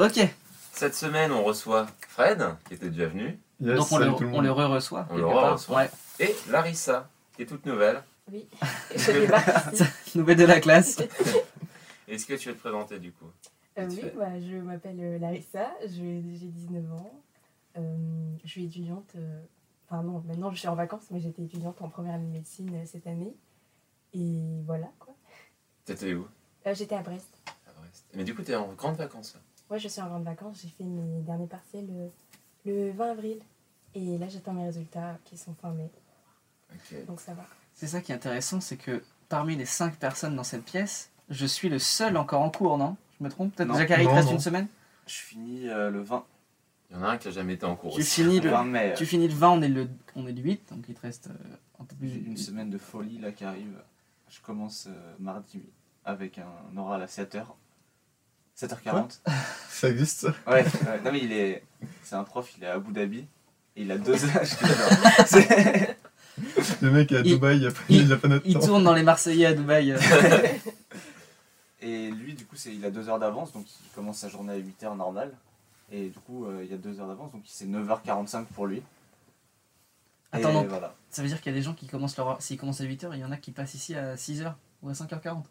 Ok, Cette semaine, on reçoit Fred, qui était déjà venu, Yes, donc on le, salut tout le on monde. le re-reçoit. On le re-reçoit. Ouais, et Larissa, qui est toute nouvelle. Oui. Nouvelle de la classe. est-ce que tu veux te présenter du coup Euh, oui, bah, je m'appelle euh, Larissa, j'ai 19 ans. Euh, je suis étudiante. euh, Enfin, non, maintenant je suis en vacances, mais j'étais étudiante en première année de médecine euh, cette année. Et voilà quoi. T'étais où? Euh, j'étais à Brest. À Brest. Mais du coup, t'es en grande vacances. là. Ouais, je suis en grande vacances. J'ai fait mes derniers partiels euh, le 20 avril. Et là, j'attends mes résultats qui sont fin mai. Donc ça va. C'est ça qui est intéressant, c'est que parmi les 5 personnes dans cette pièce, je suis le seul encore en cours, non? Je me trompe? Peut-être. Jacques-Harry, il reste non. une semaine? Je finis euh, le 20. Il y en a un qui a jamais été en cours tu aussi. finis, le, 20 mai. tu finis le 20, on est le, on est le 8, donc il te reste euh, un peu plus J'ai une d'une semaine de folie là qui arrive. Je commence euh, mardi avec un oral à 7h. 7h40. Ça existe ça Ouais, ouais. non mais il est. C'est un prof, il est à Abu Dhabi. Et il a deux âges. Le mec est à Il- Dubaï, il a pas, il- il a pas notre Il temps. tourne dans les Marseillais à Dubaï. euh. Et lui, du coup, c'est, il a deux heures d'avance, donc il commence sa journée à 8h normale. Et du coup, euh, il y a deux heures d'avance, donc c'est 9h45 pour lui. Attends, voilà. Ça veut dire qu'il y a des gens qui commencent leur. S'ils commencent à 8h, il y en a qui passent ici à 6h ou à 5h40.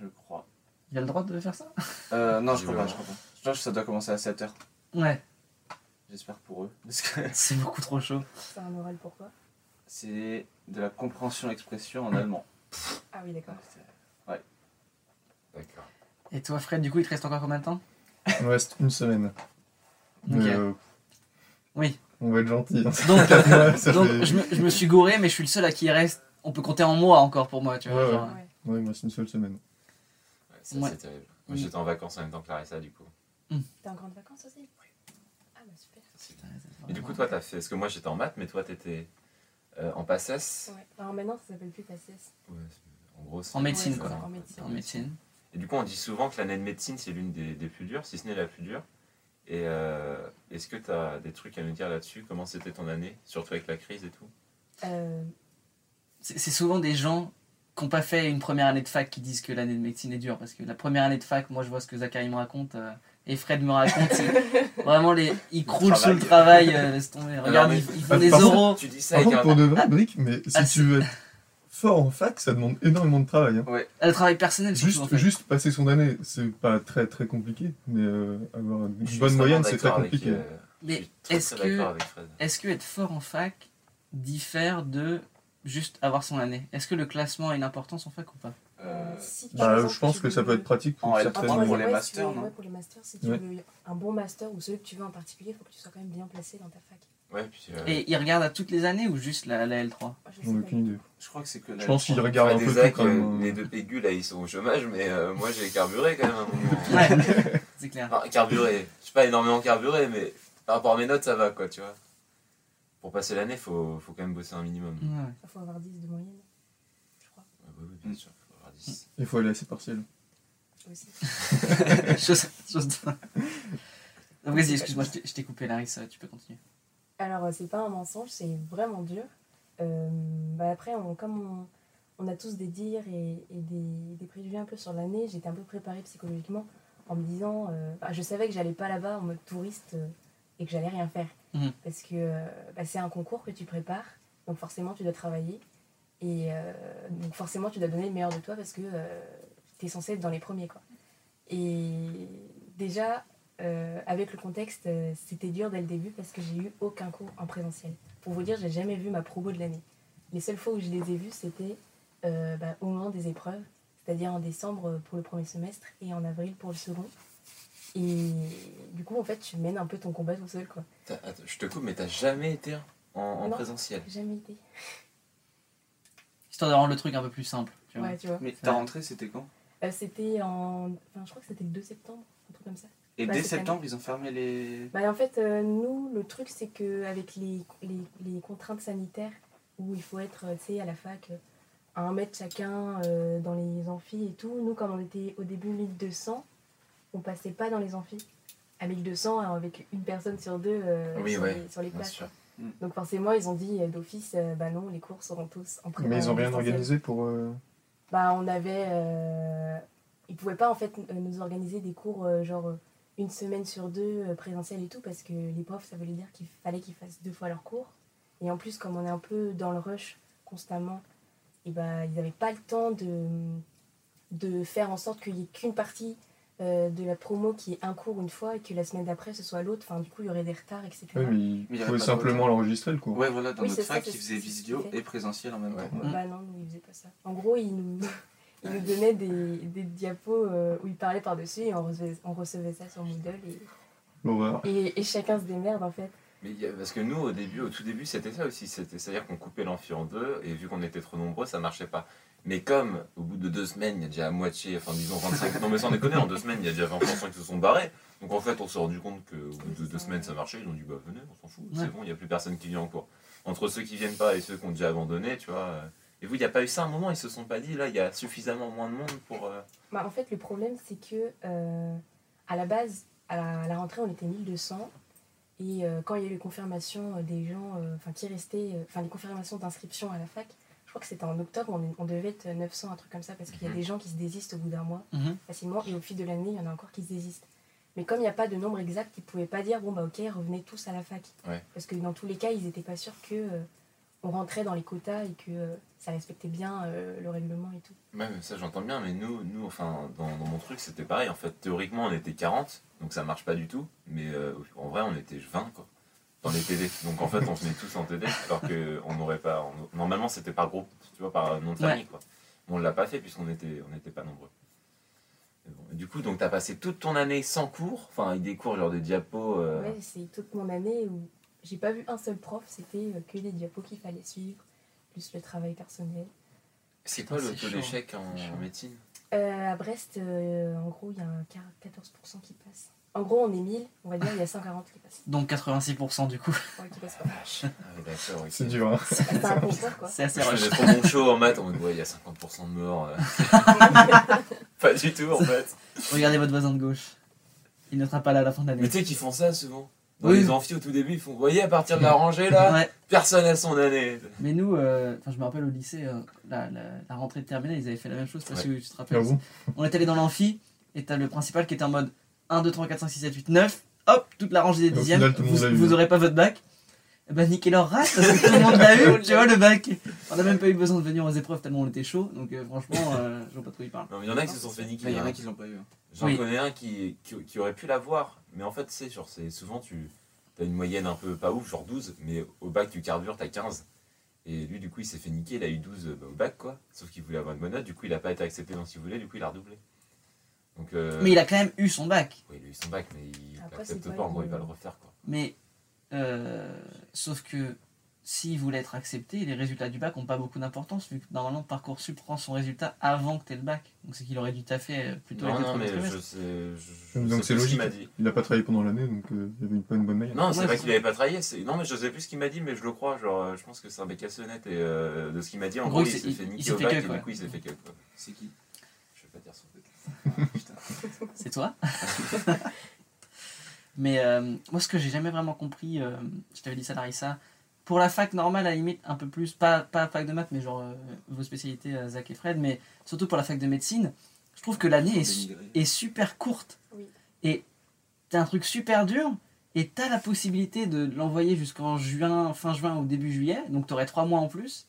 Je crois. Il a le droit de faire ça? Euh, non, je crois pas, je crois pas. Je pense que ça doit commencer à 7h. Ouais, J'espère pour eux. Parce que c'est beaucoup trop chaud. C'est un oral pourquoi c'est de la compréhension-expression en allemand. Ah oui, d'accord. D'accord. Et toi, Fred, du coup, il te reste encore combien de temps? Il me reste une semaine. Mais, euh, Oui. on va être gentil. hein. Donc, fait- je, me, je me suis gouré, mais je suis le seul à qui il reste. On peut compter en mois encore pour moi, tu vois. Ouais, genre, Ouais. Ouais, il me reste une seule semaine. Ça, Ouais. c'est terrible. Moi, j'étais en vacances en même temps que Larissa, du coup. T'es en grande vacances aussi? Ah bah super. Et du coup, toi, t'as fait. Parce que moi, j'étais en maths, mais toi, t'étais euh, en PACES. Ouais. Alors maintenant, ça s'appelle plus PACES. Ouais, en gros, c'est- En médecine, quoi. en médecine. En médecine. Et du coup, on dit souvent que l'année de médecine, c'est l'une des, des plus dures, si ce n'est la plus dure. Et euh, est-ce que tu as des trucs à nous dire là-dessus? Comment c'était ton année Surtout avec la crise et tout? Euh, c'est souvent des gens qui n'ont pas fait une première année de fac qui disent que l'année de médecine est dure. Parce que la première année de fac, moi je vois ce que Zachary me raconte euh, et Fred me raconte. c'est vraiment, les, ils croulent sous le travail. euh, laisse tomber. Regarde, mais- ils, ils font Ah, des par contre- oraux. Tu dis ça Par avec contre, un. pour de vrai, Brick, mais si Ah, tu veux être fort en fac, ça demande énormément de travail. hein. Euh, Le travail personnel, surtout, Juste, en fait. juste passer son année, c'est pas très très compliqué, mais euh, avoir une Je bonne moyenne, c'est très avec, compliqué. euh, Mais est-ce que, est-ce que être fort en fac diffère de juste avoir son année Est-ce que le classement a une importance en fac ou pas Euh, si tu- Bah, je pense que ça peut être pratique pour En L3, certaines. pour les ouais, si tu masters, veux- non ouais, pour les masters, si tu Ouais. veux un bon master ou celui que tu veux en particulier, il faut que tu sois quand même bien placé dans ta fac. Ouais, puis. euh, Et ils regardent à toutes les années ou juste la, la L3 Moi, je aucune idée. je crois que c'est que Je la pense qu'il L3. regarde un peu quand euh, même. les deux pégus, là, ils sont au chômage, mais euh, moi, j'ai carburé quand même à un moment. Ouais, c'est clair. Enfin, carburé. Je suis pas énormément carburé, mais par rapport à mes notes, ça va, quoi, tu vois. Pour passer l'année, faut, faut quand même bosser un minimum. Ouais. Il faut avoir 10 de moyenne, je crois. Ouais, oui, oui, bien sûr, faut avoir 10. Il faut aller partiels. Aussi. chose, chose de- Donc, Vas-y, excuse-moi, je t'ai- coupé, Larissa, tu peux continuer. Alors, euh, c'est pas un mensonge, c'est vraiment dur. Euh, bah après, on, comme on, on a tous des dires et, et des, des préjugés un peu sur l'année, j'étais un peu préparée psychologiquement en me disant, euh, bah, je savais que j'allais pas là-bas en mode touriste euh, et que j'allais rien faire. Mhm. Parce que euh, bah, c'est un concours que tu prépares, donc forcément tu dois travailler. Et euh, donc forcément tu dois donner le meilleur de toi parce que tu es censé être dans les premiers. Quoi. Et déjà, euh, avec le contexte, euh, c'était dur dès le début parce que j'ai eu aucun cours en présentiel. Pour vous dire, j'ai jamais vu ma promo de l'année. Les seules fois où je les ai vus, c'était euh, bah, au moment des épreuves, c'est-à-dire en décembre pour le premier semestre et en avril pour le second. Et du coup, en fait, tu mènes un peu ton combat tout seul, quoi. Attends, je te coupe, mais t'as jamais été en, en Non. présentiel? Jamais été. Histoire de rendre le truc un peu plus simple. Tu vois. Ouais, tu vois. Mais ta rentrée, c'était quand? Euh, c'était en. Enfin, je crois que c'était le 2 septembre, un truc comme ça. Et dès septembre, ils ont fermé les. Bah, en fait, euh, nous, le truc, c'est qu'avec les, les, les contraintes sanitaires, où il faut être, tu sais, à la fac, euh, à un mètre chacun euh, dans les amphis et tout, nous, comme on était au début 1200, on passait pas dans les amphis. À 1200, euh, avec une personne sur deux euh, Oui, sur, ouais, les, sur les places. quoi. Donc forcément, ils ont dit euh, d'office, euh, bah non, les cours seront tous en présentiel. Mais ils ont rien organisé pour. euh, Bah, on avait. Euh... Ils pouvaient pas en fait nous organiser des cours euh, genre une semaine sur deux euh, présentiel et tout, parce que les profs, ça voulait dire qu'il fallait qu'ils fassent deux fois leurs cours. Et en plus, comme on est un peu dans le rush constamment, et ben, ils n'avaient pas le temps de, de faire en sorte qu'il n'y ait qu'une partie euh, de la promo qui est un cours une fois et que la semaine d'après ce soit l'autre. Enfin, du coup, il y aurait des retards, etc. Mais il il pouvait de simplement l'enregistrer le cours. Ouais, voilà, dans Oui, notre c'est ça, fac, c'est ce visio et présentiel en même Ouais. temps. Bah non, nous, ils faisaient pas ça. En gros, ils nous, ils nous donnaient des, des diapos euh, où ils parlaient par-dessus et on recevait, on recevait ça sur Moodle et, L'horreur. et, et chacun se démerde en fait. Mais parce que nous, au début, au tout début, c'était ça aussi. C'est-à-dire qu'on coupait l'amphi en deux, et vu qu'on était trop nombreux, ça marchait pas. Mais comme, au bout de deux semaines, il y a déjà à moitié, enfin disons 25, non mais sans déconner, en deux semaines, il y a déjà 20% qui se sont barrés. Donc en fait, on s'est rendu compte qu'au bout de deux semaines, ça marchait. Ils ont dit, bah venez, on s'en fout, Ouais. c'est bon, il n'y a plus personne qui vient en cours. Entre ceux qui viennent pas et ceux qui ont déjà abandonné, tu vois. euh, Et vous, il n'y a pas eu ça à un moment, ils se sont pas dit, là, il y a suffisamment moins de monde pour. euh, Bah, en fait, le problème, c'est que euh, à la base, à la, à la rentrée, on était 1200. Et euh, quand il y a eu les confirmations euh, des gens euh, enfin qui restaient, enfin les confirmations d'inscription à la fac, je crois que c'était en octobre, on, devait être 900, un truc comme ça, parce qu'il y a Mhm. des gens qui se désistent au bout d'un mois Mhm. facilement. Et au fil de l'année, il y en a encore qui se désistent. Mais comme il n'y a pas de nombre exact, ils ne pouvaient pas dire, bon, bah ok, revenez tous à la fac. Ouais. Parce que dans tous les cas, ils n'étaient pas sûrs que euh, on rentrait dans les quotas et que euh, ça respectait bien euh, le règlement et tout. Ouais, mais ça j'entends bien, mais nous, nous enfin, dans, dans mon truc, c'était pareil. En fait, théoriquement, on était 40, donc ça marche pas du tout. Mais euh, en vrai, on était 20, quoi, dans les TD. Donc en fait, on se met tous en TD, alors qu'on n'aurait pas. on- normalement, c'était par groupe, tu vois, par nom de famille, quoi. Mais on l'a pas fait puisqu'on était, on n'était pas nombreux. Mais bon, et du coup, donc t'as passé toute ton année sans cours, enfin, avec des cours genre de diapos. euh, Ouais, c'est toute mon année où j'ai pas vu un seul prof, c'était euh, que des diapos qu'il fallait suivre, plus le travail personnel. C'est quoi le taux d'échec en, médecine? Euh, à Brest, euh, en gros, il y a un quar- 14% qui passe. En gros, on est 1000, on va dire, il y a 140 qui passent. Donc 86% du coup. Ouais, qui passent pas. Ah oui, d'accord. C'est dur, hein. C'est un concours, quoi. C'est assez rush. trop mon show en maths, en mode ouais, il y a 50% de morts. pas du tout en fait. Regardez votre voisin de gauche. Il ne sera pas là à la fin de Mais l'année. tu sais qu'ils font ça souvent. Dans Oui. les amphis au tout début, ils font Vous voyez, à partir de la rangée là, Ouais. personne a son année. Mais nous, euh, enfin, je me rappelle au lycée, euh, la, la- la rentrée de terminale, ils avaient fait la même chose. Je sais pas Ouais. si tu te rappelles. Ah bon On est allé dans l'amphi et t'as le principal qui était en mode 1, 2, 3, 4, 5, 6, 7, 8, 9. Hop, toute la rangée des Et au dixièmes. final, tout le monde vous, l'a eu. vous aurez pas votre bac. Eh ben, niquez leur race parce que tout le monde l'a eu. tu vois, le bac. On a même pas eu besoin de venir aux épreuves tellement on était chaud. Donc, euh, franchement, euh, je vois pas trop il parle. Non, mais il y en a qui se sont fait niquer. Mais il y en hein. a qui l'ont pas eu. hein. J'en Oui. connais un qui, qui, qui aurait pu l'avoir. Mais en fait, tu sais, genre, c'est souvent tu as une moyenne un peu pas ouf, genre 12, mais au bac, tu carbures, t'as 15. Et lui, du coup, il s'est fait niquer, il a eu 12 bah, au bac, quoi. Sauf qu'il voulait avoir une bonne note, du coup, il a pas été accepté dans ce qu'il voulait, du coup, il a redoublé. Donc, euh, Mais il a quand même eu son bac. Oui, il a eu son bac, mais il l'accepte pas, pas en gros, il va le refaire, quoi. Mais, euh, sauf que s'il voulait être accepté, les résultats du bac n'ont pas beaucoup d'importance, vu que normalement Parcoursup prend son résultat avant que tu aies le bac. Donc c'est qu'il aurait dû taffer euh, plutôt Non, avec non, mais je sais, je, je Donc c'est ce logique. m'a dit. Il a pas travaillé pendant l'année, donc euh, il y avait une- pas une bonne moyenne. Non, c'est Ouais, vrai c'est qu'il avait pas travaillé. c'est- Non, mais je sais plus ce qu'il m'a dit, mais je le crois. Genre, euh, je pense que c'est un mec assez honnête et euh, de ce qu'il m'a dit, en En gros, gros, il il s'est fait niquer s'est au fait bac que, et quoi. du coup, il s'est fait que, quoi. C'est qui? Je vais pas dire son truc. Putain. C'est toi? Mais euh, moi, ce que j'ai jamais vraiment compris, euh, je t'avais dit ça, Larissa, pour la fac normale, à la limite, un peu plus, pas, pas fac de maths, mais genre euh, vos spécialités, euh, Zach et Fred, mais surtout pour la fac de médecine, je trouve que l'année est, su- Dénigré. est super courte. Oui. Et t'as un truc super dur, et t'as la possibilité de l'envoyer jusqu'en juin, fin juin ou début juillet, donc t'aurais trois mois en plus.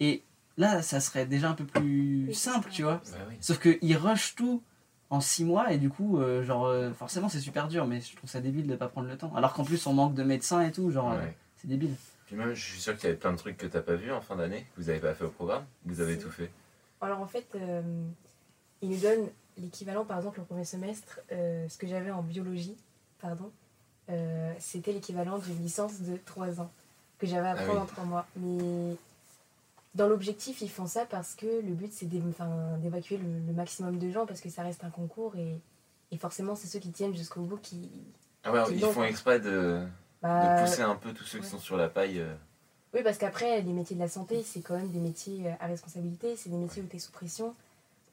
Et là, ça serait déjà un peu plus Oui, simple, tu vois. Bah oui. Sauf qu'ils rushent tout en 6 mois et du coup, euh, genre, euh, forcément c'est super dur, mais je trouve ça débile de pas prendre le temps. Alors qu'en plus, on manque de médecins et tout, genre, euh, Ouais. c'est débile. Puis même, je suis sûr qu'il y avait plein de trucs que t'as pas vu en fin d'année, que vous avez pas fait au programme. Vous avez tout fait. Alors en fait, euh, ils nous donnent l'équivalent, par exemple, au premier semestre, euh, ce que j'avais en biologie, pardon, euh, c'était l'équivalent d'une licence de 3 ans que j'avais à Ah apprendre oui. en 3 mois. Mais dans l'objectif, ils font ça parce que le but, c'est d'évacuer le, le maximum de gens parce que ça reste un concours et, et forcément, c'est ceux qui tiennent jusqu'au bout qui. Ah ouais, ils donc- font exprès de, de Bah, pousser un peu tous ceux qui sont sur la paille. euh. Oui, parce qu'après, les métiers de la santé, c'est quand même des métiers euh, à responsabilité, c'est des métiers où tu es sous pression,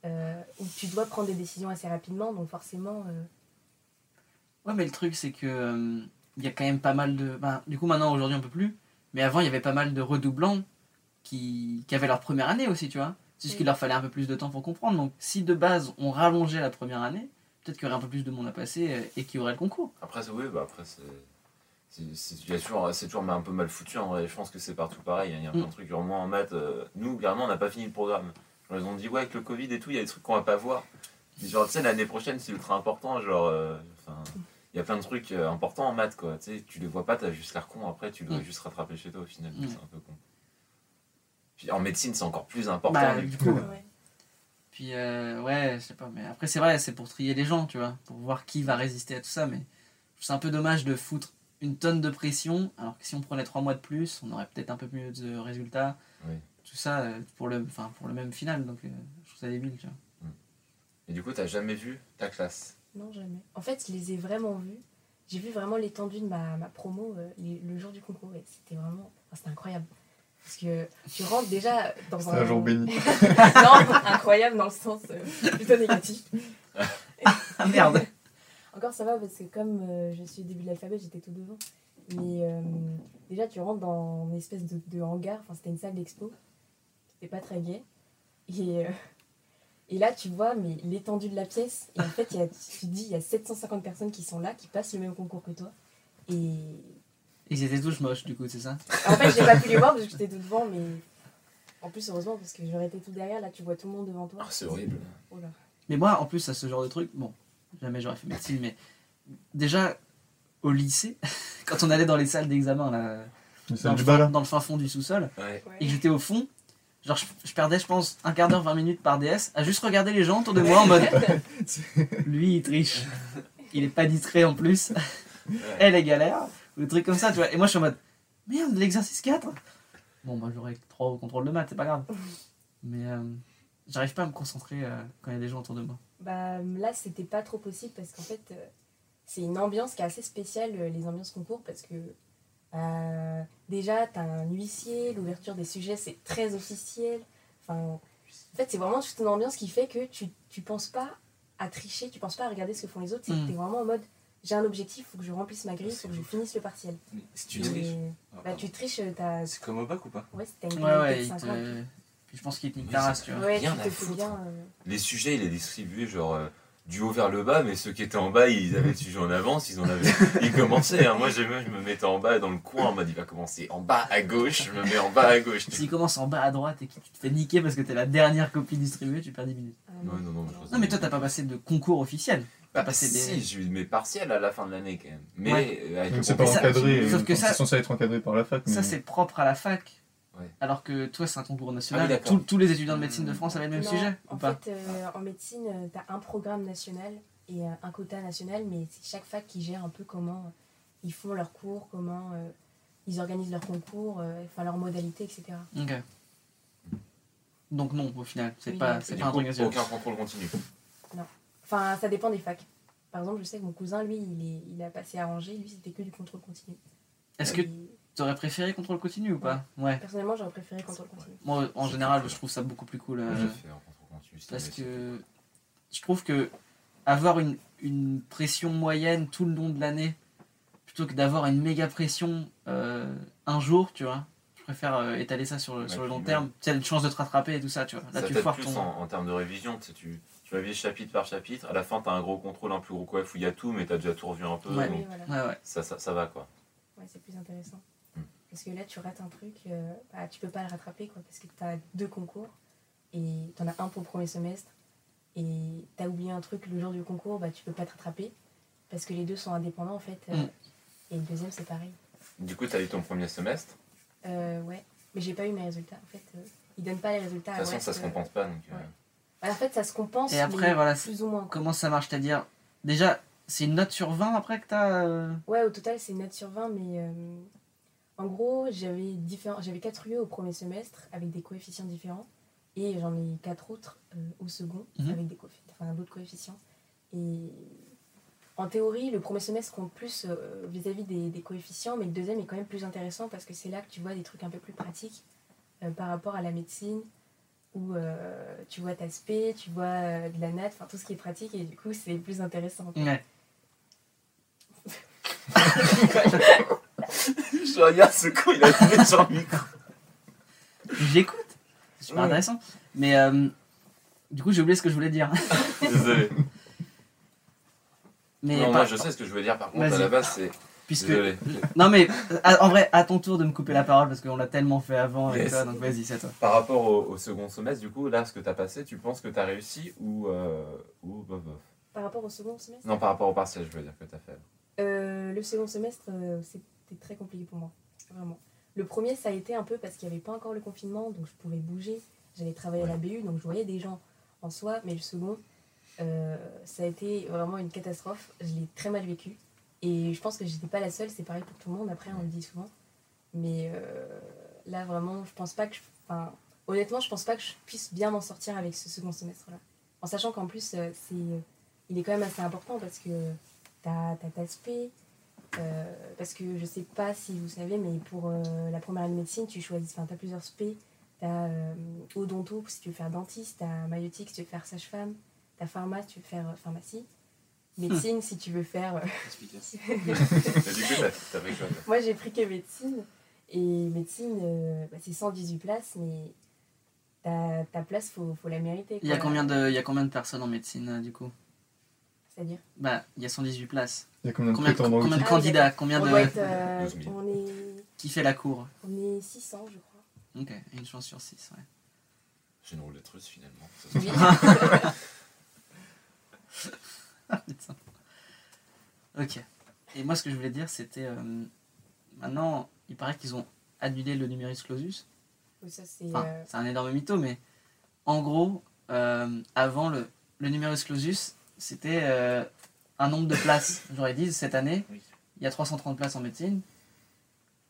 euh, où tu dois prendre des décisions assez rapidement, donc forcément, euh, Ouais, mais le truc, c'est que euh, il y a quand même pas mal de. ben, du coup, maintenant, aujourd'hui, on peut plus, mais avant, il y avait pas mal de redoublants qui, qui avaient leur première année aussi, tu vois. C'est juste Oui. qu'il leur fallait un peu plus de temps pour comprendre. Donc, si de base, on rallongeait la première année, peut-être qu'il y aurait un peu plus de monde à passer euh, et qu'il y aurait le concours. Après, c'est- oui, bah après, c'est. C'est- C'est toujours, c'est toujours un peu mal foutu en vrai. Je pense que c'est partout pareil. hein. Il y a plein Mm. de trucs. Genre, moi en maths, euh, nous, carrément, on n'a pas fini le programme. Genre, ils ont dit, ouais, avec le Covid et tout, il y a des trucs qu'on va pas voir. Mais genre, tu sais, l'année prochaine, c'est ultra important. Genre, euh, enfin, il y a plein de trucs euh, importants en maths, quoi. Tu sais, tu les vois pas, t'as juste l'air con. Après, tu dois Mm. juste rattraper chez toi au final. Mm. C'est un peu con. Puis en médecine, c'est encore plus important. Bah, du coup, Ouais. Puis euh, ouais, je sais pas, mais après c'est vrai, c'est pour trier les gens, tu vois, pour voir qui va résister à tout ça, mais c'est un peu dommage de foutre une tonne de pression, alors que si on prenait trois mois de plus, on aurait peut-être un peu mieux de résultats. Oui. Tout ça euh, pour le, enfin, pour le même final, donc euh, je trouve ça débile, tu vois. Et du coup, t'as jamais vu ta classe? Non, jamais. En fait, je les ai vraiment vus. J'ai vu vraiment l'étendue de ma, ma promo euh, les- le jour du concours et c'était vraiment. enfin, c'était incroyable. Parce que tu rentres déjà dans C'est un. un jour béni. non, incroyable dans le sens euh, plutôt négatif. Ah merde Encore ça va parce que comme euh, je suis au début de l'alphabet, j'étais tout devant. Mais euh, déjà, tu rentres dans une espèce de, de hangar. Enfin, c'était une salle d'expo. C'était pas très gai. Et, euh, et là, tu vois mais l'étendue de la pièce. Et en fait, il y a, tu te dis, il y a 750 personnes qui sont là, qui passent le même concours que toi. Et Ils étaient tous moches, du coup, c'est ça? En fait, j'ai pas pu les voir parce que j'étais tout devant. Mais en plus, heureusement, parce que j'aurais été tout derrière. Là, tu vois tout le monde devant toi. Ah, c'est horrible. Oh là. Mais moi, en plus, à ce genre de truc, bon, jamais j'aurais fait médecine, mais déjà, au lycée, quand on allait dans les salles d'examen, là, dans, le fin, bas là. dans le fin fond du sous-sol, Ouais. et que j'étais au fond, genre je, je perdais, je pense, un quart d'heure, 20 minutes par DS à juste regarder les gens autour de moi en mode lui il triche, il est pas distrait en plus, elle est galère, ou des trucs comme ça, tu vois. Et moi je suis en mode merde, l'exercice 4 Bon, moi j'aurais 3 au contrôle de maths, c'est pas grave. Mais euh, j'arrive pas à me concentrer euh, quand il y a des gens autour de moi. Bah là, c'était pas trop possible parce qu'en fait, euh, c'est une ambiance qui est assez spéciale, euh, les ambiances concours, parce que euh, déjà, t'as un huissier, l'ouverture des sujets, c'est très officiel. Enfin, en fait, c'est vraiment toute une ambiance qui fait que tu, tu penses pas à tricher, tu penses pas à regarder ce que font les autres, c'est Mm. que t'es vraiment en mode j'ai un objectif, faut que je remplisse ma grille, faut que je finisse le partiel. Mais Si tu Et, triches. Ah, Bah, tu triches, euh, t'as. C'est comme au bac ou pas? Ouais, c'était une Ouais, ouais, de il 5 te... ans. Puis je pense qu'il te nique Oui, ta race, c'est- tu vois. Ouais, Rien tu à te fais foutre. bien. euh, Les sujets, il est distribué genre euh, du haut vers le bas, mais ceux qui étaient en bas, ils avaient le sujet en avance, ils en avaient. Ils commençaient. hein. Moi, j'aimais, je me mettais en bas dans le coin, on m'a dit, il va commencer en bas à gauche, je me mets en bas à gauche. S'il commence en bas à droite et qu'il te fait niquer parce que t'es la dernière copie distribuée, tu perds 10 minutes. ah, Non, non, non, mais je pense- Non, mais toi, t'as pas passé de concours officiel. Bah, passé si, des- j'ai eu mes partiels à la fin de l'année quand même. Mais Ouais. euh, avec Donc c'est pas Mais ça- encadré. sauf euh, que ça- C'est censé être encadré par la fac. Ça, mais- c'est propre à la fac. Ouais. Alors que toi, c'est un concours national. Ah oui. Tous- les étudiants de médecine de France avaient le même Non, sujet En ou pas fait, euh, en médecine, tu as un programme national et euh, un quota national, mais c'est chaque fac qui gère un peu comment euh, ils font leurs cours, comment euh, ils organisent leurs concours, euh, enfin leurs modalités, etc. Ok. Donc non, au final, c'est Oui, pas, non, c'est un coup, truc national. aucun contrôle continu. Enfin, ça dépend des facs. Par exemple, je sais que mon cousin, lui, il, est, il a passé à Angers, lui, c'était que du contrôle continu. Est-ce que t'aurais préféré contrôle continu ou pas Ouais. Personnellement, j'aurais préféré contrôle continu. Moi, en général, je trouve ça beaucoup plus cool. euh, continu. parce que je trouve que avoir une, une pression moyenne tout le long de l'année, plutôt que d'avoir une méga pression euh, un jour, tu vois, je préfère euh, étaler ça sur, le- Ouais, sur le long terme. Tu as une chance de te rattraper et tout ça, tu vois. Là, ça tu foires ton. en, en termes de révision. Tu, sais, tu, tu révises chapitre par chapitre. À la fin, t'as un gros contrôle, un plus gros coef où il y a tout, mais t'as déjà tout revu un peu. Ouais. donc Oui, voilà. Ouais, ouais. ça, ça, ça va quoi. Ouais, c'est plus intéressant. Parce que là, tu rates un truc, euh, bah, tu peux pas le rattraper, quoi, parce que tu as deux concours, et tu en as un pour le premier semestre, et tu as oublié un truc le jour du concours, bah, tu peux pas te rattraper, parce que les deux sont indépendants, en fait, euh, Hmm. et le deuxième, c'est pareil. Du coup, t'as eu ton premier semestre. Euh, ouais, mais j'ai pas eu mes résultats, en fait. euh, ils donnent pas les résultats De toute façon, ça se compense pas. Donc, euh, ouais. bah, en fait, ça se compense, Et après, voilà, plus ou moins. quoi. comment ça marche C'est-à-dire, déjà, c'est une note sur 20 après que t'as. euh, Ouais, au total, c'est une note sur 20, mais euh, en gros, j'avais différents... j'avais 4 UE au premier semestre avec des coefficients différents, et j'en ai 4 autres euh, au second Mhm. avec des enfin, d'autres coefficients. Et en théorie, le premier semestre compte plus euh, vis-à-vis des, des coefficients, mais le deuxième est quand même plus intéressant parce que c'est là que tu vois des trucs un peu plus pratiques euh, par rapport à la médecine, où tu vois ta spé, tu vois de la natte, enfin tout ce qui est pratique, et du coup, c'est plus intéressant. Ouais. Je regarde ce con, il a trouvé sur le micro. J'écoute. C'est super Ouais. intéressant. Mais euh, du coup, j'ai oublié ce que je voulais dire. Désolé. Mais non, par- moi je sais ce que je veux dire par contre à la base c'est. puisque Désolé. non mais en vrai, à ton tour de me couper la parole parce qu'on l'a tellement fait avant avec Yes. toi, donc vas-y, c'est à toi. Par rapport au, au second semestre, du coup, là, ce que tu as passé, tu penses que tu as réussi ou. euh, ou bof, bof? Par rapport au second semestre? Non, par rapport au partiel, je veux dire que tu as fait. Euh, Le second semestre, euh, c'était très compliqué pour moi. Vraiment. Le premier, ça a été un peu parce qu'il n'y avait pas encore le confinement, donc je pouvais bouger. J'allais travailler à la BU, donc je voyais des gens en soi. Mais le second, euh, ça a été vraiment une catastrophe. Je l'ai très mal vécu. Et je pense que j'étais pas la seule, c'est pareil pour tout le monde, après on le dit souvent. Mais euh, là vraiment, je pense pas que je. Enfin, honnêtement, je pense pas que je puisse bien m'en sortir avec ce second semestre-là. En sachant qu'en plus, euh, c'est, il est quand même assez important parce que t'as t'as ta spé. Euh, parce que je sais pas si vous savez, mais pour euh, la première année de médecine, tu choisis, enfin, t'as plusieurs spé. T'as euh, odonto si tu veux faire dentiste, t'as maïotique si tu veux faire sage-femme, t'as pharma si tu veux faire pharmacie, médecine si tu veux faire. moi, j'ai pris que médecine. Et médecine, euh, bah, c'est 118 places, mais ta, ta place, faut, faut la mériter. Il y a combien de il y a combien de personnes en médecine euh, du coup? C'est-à-dire Bah, il y a 118 places. Il y a combien de Combien, prétendants combien de oui, candidats. Combien on, de doit être, euh, 12 000. on, est, qui fait la cour on est 600, je crois. OK, une chance sur 6, ouais. J'ai une roulette russe finalement. Oui. Ah, putain. Ok. Et moi, ce que je voulais dire, c'était. euh, maintenant, il paraît qu'ils ont annulé le numerus clausus. Oui, ça, c'est. Enfin, euh, c'est un énorme mytho, mais en gros, euh, avant le, le numerus clausus, c'était euh, un nombre de places. J'aurais dit, cette année, Oui. il y a 330 places en médecine,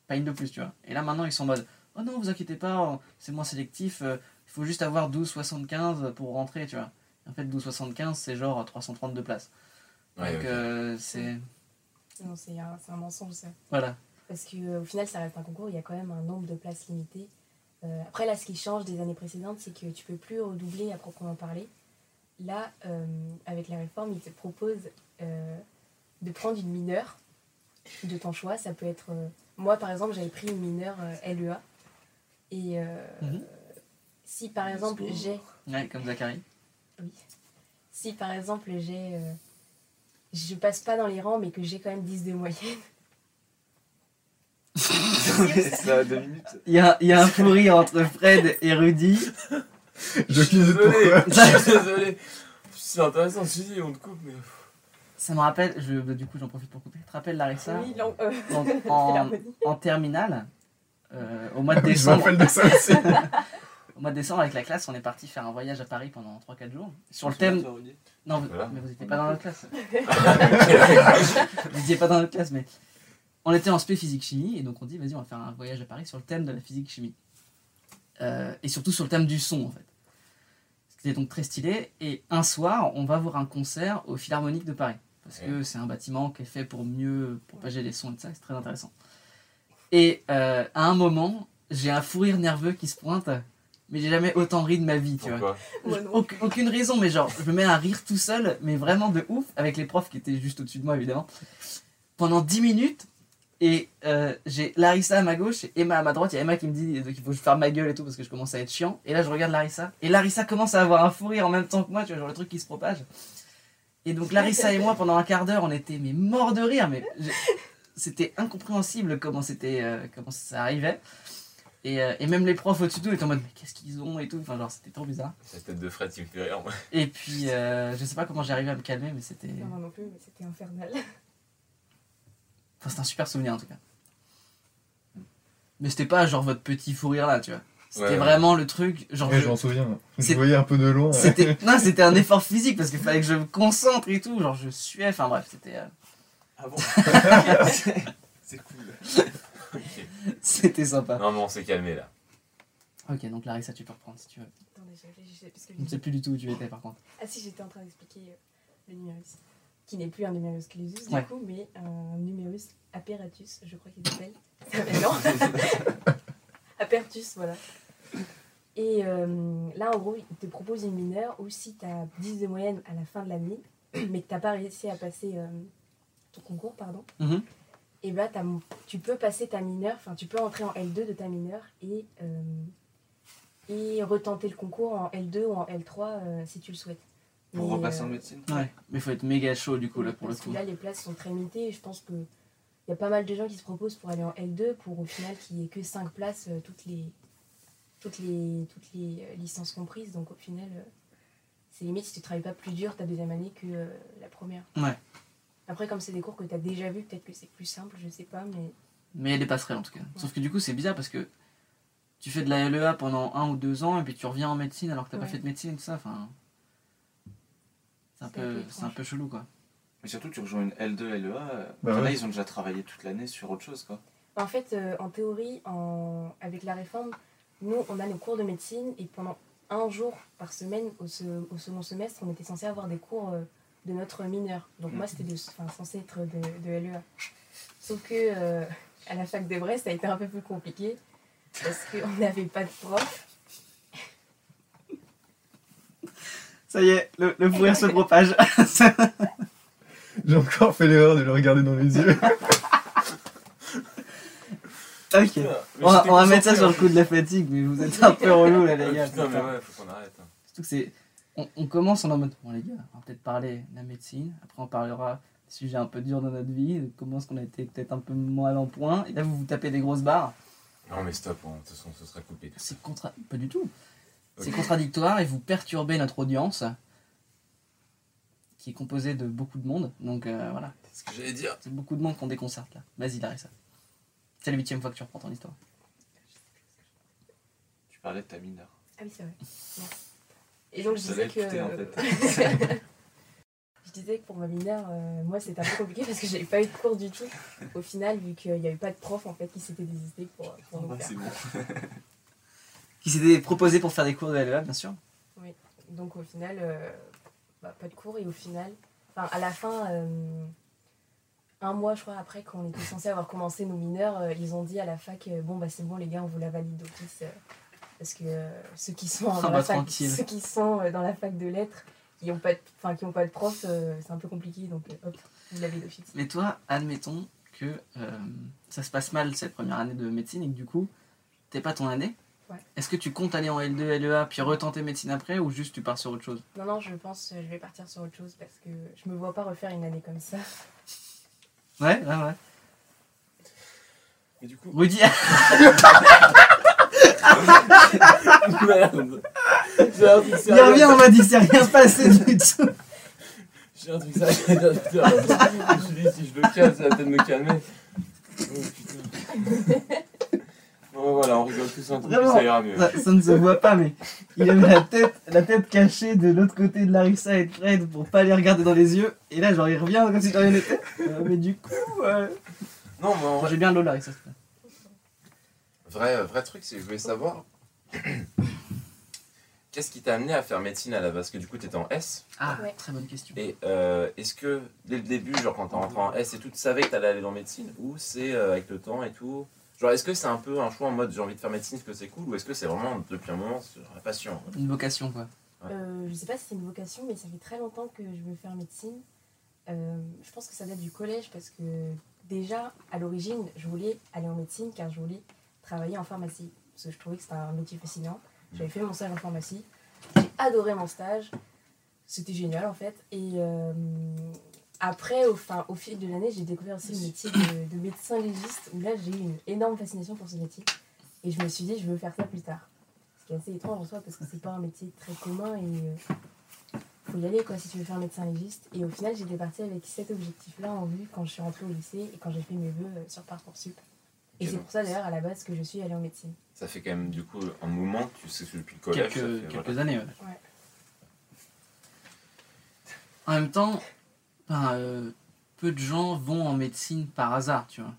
pas une de plus, tu vois. Et là, maintenant, ils sont en mode Oh non, vous inquiétez pas, c'est moins sélectif, euh, il faut juste avoir 12,75 pour rentrer, tu vois. En fait, 12,75, c'est genre 332 places. Ouais, Donc, euh, c'est. Non, c'est un, c'est un mensonge, ça. Voilà. Parce qu'au final, ça reste un concours, il y a quand même un nombre de places limité. Euh, après, là, ce qui change des années précédentes, c'est que tu peux plus redoubler à proprement parler. Là, euh, avec la réforme, ils te proposent euh, de prendre une mineure de ton choix. Ça peut être. euh, moi, par exemple, j'avais pris une mineure euh, LEA. Et euh, Mhm. si, par exemple, j'ai. Ouais, comme Zachary. Oui. Si, par exemple, j'ai. euh, je passe pas dans les rangs, mais que j'ai quand même 10 de moyenne. Ça a deux minutes. Il y a, il y a un fou rire entre Fred et Rudy. Je cuisine pourquoi Je suis désolé. C'est intéressant, je dis, on te coupe, mais. Ça me rappelle, je, bah, du coup j'en profite pour couper. Tu te rappelles Larissa Oui, l'en- euh, en, en, Philharmonie. en terminale, euh, au mois de Je me décembre, rappelle de ça aussi. au mois de décembre avec la classe, on est parti faire un voyage à Paris pendant 3-4 jours. Sur le thème. Non, vous, Voilà. mais vous n'étiez pas dans notre classe. vous n'étiez pas dans notre classe, mais on était en spé physique chimie et donc on dit vas-y on va faire un voyage à Paris sur le thème de la physique chimie Euh, et surtout sur le thème du son en fait. C'était donc très stylé et un soir on va voir un concert au Philharmonique de Paris parce que c'est un bâtiment qui est fait pour mieux propager les sons et tout ça, c'est très intéressant. Et euh, à un moment j'ai un fou rire nerveux qui se pointe, mais j'ai jamais autant ri de ma vie, tu vois. Pourquoi? Moi Je- non. aucune, aucune raison, mais genre, je me mets à rire tout seul, mais vraiment de ouf, avec les profs qui étaient juste au-dessus de moi, évidemment. Pendant 10 minutes, et euh, j'ai Larissa à ma gauche et Emma à ma droite. Il y a Emma qui me dit qu'il faut que je ferme ma gueule et tout parce que je commence à être chiant. Et là, je regarde Larissa, et Larissa commence à avoir un fou rire en même temps que moi, tu vois, genre le truc qui se propage. Et donc, Larissa et moi, pendant un quart d'heure, on était mais morts de rire, mais c'était incompréhensible comment, c'était, euh, comment ça arrivait. Et, euh, et même les profs au-dessus de nous étaient en mode, mais qu'est-ce qu'ils ont et tout. Enfin, genre, c'était trop bizarre. La tête de Fred qui me fait rire, moi. Et puis, euh, je sais pas comment j'ai arrivé à me calmer, mais c'était. Non, moi non plus, mais c'était infernal. Enfin, c'est un super souvenir en tout cas. Mais c'était pas genre votre petit fou rire là, tu vois. C'était Ouais, ouais. vraiment le truc. Genre, Ouais, je- m'en souvien. C'est- Je voyais un peu de loin. ouais. c'était non, c'était un effort physique parce qu'il fallait que je me concentre et tout. Genre, je suais. Enfin bref, c'était euh, Ah bon C'est cool. c'était sympa. Non, mais on s'est calmé là. Ok, donc Larissa, tu peux reprendre si tu veux. Attendez, parce que Je ne sais plus du tout où tu étais par contre. Ah si, j'étais en train d'expliquer euh, le numérus. Qui n'est plus un numérus clausus Ouais. du coup, mais un numérus apparatus, je crois qu'il s'appelle. Non Apertus, voilà. Et euh, là, en gros, il te propose une mineure où si tu as 10 de moyenne à la fin de l'année, mais que tu n'as pas réussi à passer euh, ton concours, pardon, Mhm. et bah, t'as- tu peux passer ta mineure, enfin tu peux entrer en L2 de ta mineure et, euh, et retenter le concours en L2 ou en L3 euh, si tu le souhaites. Pour Mais, repasser euh, en médecine Ouais, mais faut être méga chaud du coup là pour le coup. que là, les places sont très limitées et je pense que il y a pas mal de gens qui se proposent pour aller en L2 pour au final qu'il n'y ait que 5 places, euh, toutes les, toutes les, toutes les euh, licences comprises. Donc au final, euh, c'est limite si tu travailles pas plus dur ta deuxième année que euh, la première. Ouais. Après, comme c'est des cours que tu as déjà vus, peut-être que c'est plus simple, je sais pas, mais Mais il y a des passerelles en tout cas. Sauf que du coup c'est bizarre parce que tu fais de la LEA pendant un ou deux ans et puis tu reviens en médecine alors que t'as pas Ouais. fait de médecine et tout ça. Enfin, c'est un, peu peu, étrange. c'est un peu chelou quoi. Mais surtout, tu rejoins une L2, LEA. euh, Bah là, ils ont déjà travaillé toute l'année sur autre chose, quoi. En fait, euh, en théorie, en... avec la réforme, nous, on a nos cours de médecine et pendant un jour par semaine, au, se- au second semestre, on était censé avoir des cours euh, de notre mineur. Donc moi, c'était de... enfin, censé être de, de LEA. Sauf que euh, à la fac de Brest, ça a été un peu plus compliqué parce qu'on n'avait pas de prof. Ça y est, le, le fou rire se propage. J'ai encore fait l'erreur de le regarder dans les yeux. ok. On va, on va mettre ça sur le coup de la fatigue, mais vous êtes un peu relou là les gars. Putain, mais ouais, faut qu'on arrête. hein. Surtout que c'est. On, on commence en mode. Bon, les gars, on va peut-être parler de la médecine. Après, on parlera des sujets un peu durs dans notre vie. de Comment est-ce qu'on a été peut-être un peu mal en point. Et là, vous vous tapez des grosses barres. Non, mais stop, hein, de toute façon, ce sera coupé. C'est contra... Pas du tout. C'est contradictoire et vous perturbez notre audience. Qui est composée de beaucoup de monde. Donc euh, voilà. C'est ce que j'allais dire. C'est beaucoup de monde qu'on déconcerte là. Vas-y, Larissa. C'est la huitième fois que tu reprends ton histoire. Tu parlais de ta mineure. Ah oui, c'est vrai. Et donc je disais que... en fait. je disais que pour ma mineure, euh, moi c'était un peu compliqué parce que j'avais pas eu de cours du tout. Au final, vu qu'il n'y avait pas de prof en fait qui s'était désisté pour, pour nous faire. c'est bon. Qui s'était proposé pour faire des cours de LEA, bien sûr. Donc au final, euh, bah, pas de cours et au final, enfin à la fin, euh, un mois je crois après qu'on était censé avoir commencé nos mineurs, euh, ils ont dit à la fac, bon bah c'est bon les gars, on vous la valide d'office. parce que ceux qui sont dans bah, la fac, tranquille. ceux qui sont dans la fac de lettres, qui n'ont pas, de- pas de prof, c'est un peu compliqué donc hop, vous l'avez d'office. Mais toi, admettons que ça se passe mal cette première année de médecine et que du coup, t'es pas ton année. Ouais. Est-ce que tu comptes aller en L2, LEA, puis retenter médecine après, ou juste tu pars sur autre chose? Non non, je pense, euh, je vais partir sur autre chose parce que je me vois pas refaire une année comme ça. Ouais, ouais, ouais. Mais du coup. Rudy, Merde J'ai un truc il revient, on m'a dit, c'est rien passé du tout. J'ai un truc sérieux à dire. putain. Je me suis dit, si je le casse, ça va peut-être me calmer. Oh putain. Bon, voilà, on rigole tous un peu, Vraiment, ça ira mieux. Ça, ça ne se voit pas, mais il avait la tête, la tête cachée de l'autre côté de Larissa et de Fred pour pas les regarder dans les yeux. Et là, genre, il revient comme si rien n'était. Euh, mais du coup, euh... Non, mais en vrai, j'ai bien l'eau, Larissa. te plaît. vrai, vrai truc, c'est que je voulais savoir. Qu'est-ce qui t'a amené à faire médecine à la base? Parce que du coup, t'étais en S. Ah, Ouais. très bonne question. Et euh, est-ce que dès le début, genre quand t'es rentré en S et tout, tu savais que t'allais aller dans médecine? Ou c'est euh, avec le temps et tout Genre, est-ce que c'est un peu un choix en mode j'ai envie de faire médecine parce que c'est cool Ou est-ce que c'est vraiment depuis un moment sur la passion Une vocation, quoi. Ouais. Euh, je sais pas si c'est une vocation, mais ça fait très longtemps que je veux faire médecine. Euh, je pense que ça date du collège parce que déjà, à l'origine, je voulais aller en médecine car je voulais travailler en pharmacie. Parce que je trouvais que c'était un métier fascinant. J'avais fait mon stage en pharmacie. J'ai adoré mon stage. C'était génial en fait. Et euh, après, au, fin, au fil de l'année, j'ai découvert aussi le métier de, de médecin légiste où là, j'ai eu une énorme fascination pour ce métier. Et je me suis dit, je veux faire ça plus tard. Ce qui est assez étrange en soi parce que c'est pas un métier très commun et euh, faut y aller quoi si tu veux faire médecin légiste. Et au final, j'étais partie avec cet objectif-là en vue quand je suis rentrée au lycée et quand j'ai fait mes vœux euh, sur Parcoursup. Et c'est pour ça d'ailleurs à la base que je suis allée en médecine. Ça fait quand même du coup un moment tu sais que depuis le collège. quelques, ça fait, quelques voilà. années. ouais. Ouais. En même temps, ben, euh, peu de gens vont en médecine par hasard, tu vois.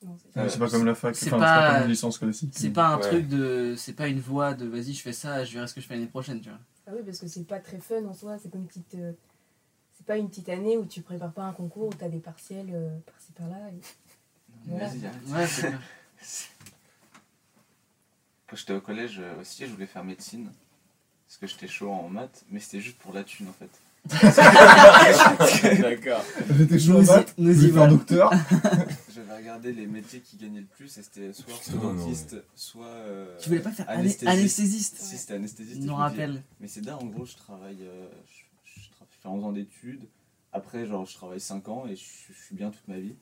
C'est Ouais, c'est pas comme la fac, C'est enfin, pas- pas comme une licence classique. C'est pas un Ouais. truc de. C'est pas une voie de vas-y, je fais ça, je verrai ce que je fais l'année prochaine, tu vois. Ah oui, parce que c'est pas très fun en soi, c'est pas une petite. euh, c'est pas une petite année où tu prépares pas un concours, où t'as des partiels euh, par-ci par-là. et- Voilà. Vas-y, arrête. Ouais. Quand j'étais au collège aussi, je voulais faire médecine. Parce que j'étais chaud en maths, mais c'était juste pour la thune en fait. D'accord. J'étais chaud en Nous y, maths, nous je y voulais faire voilà. docteur. J'avais regardé les métiers qui gagnaient le plus et c'était soit orthodontiste, soit. euh, Tu voulais pas faire anesthésiste. anesthésiste Si c'était anesthésiste. Je me rappelle. Mais c'est là en gros, je travaille, euh, je, je fais 11 ans d'études. Après, genre, je travaille 5 ans et je, je suis bien toute ma vie.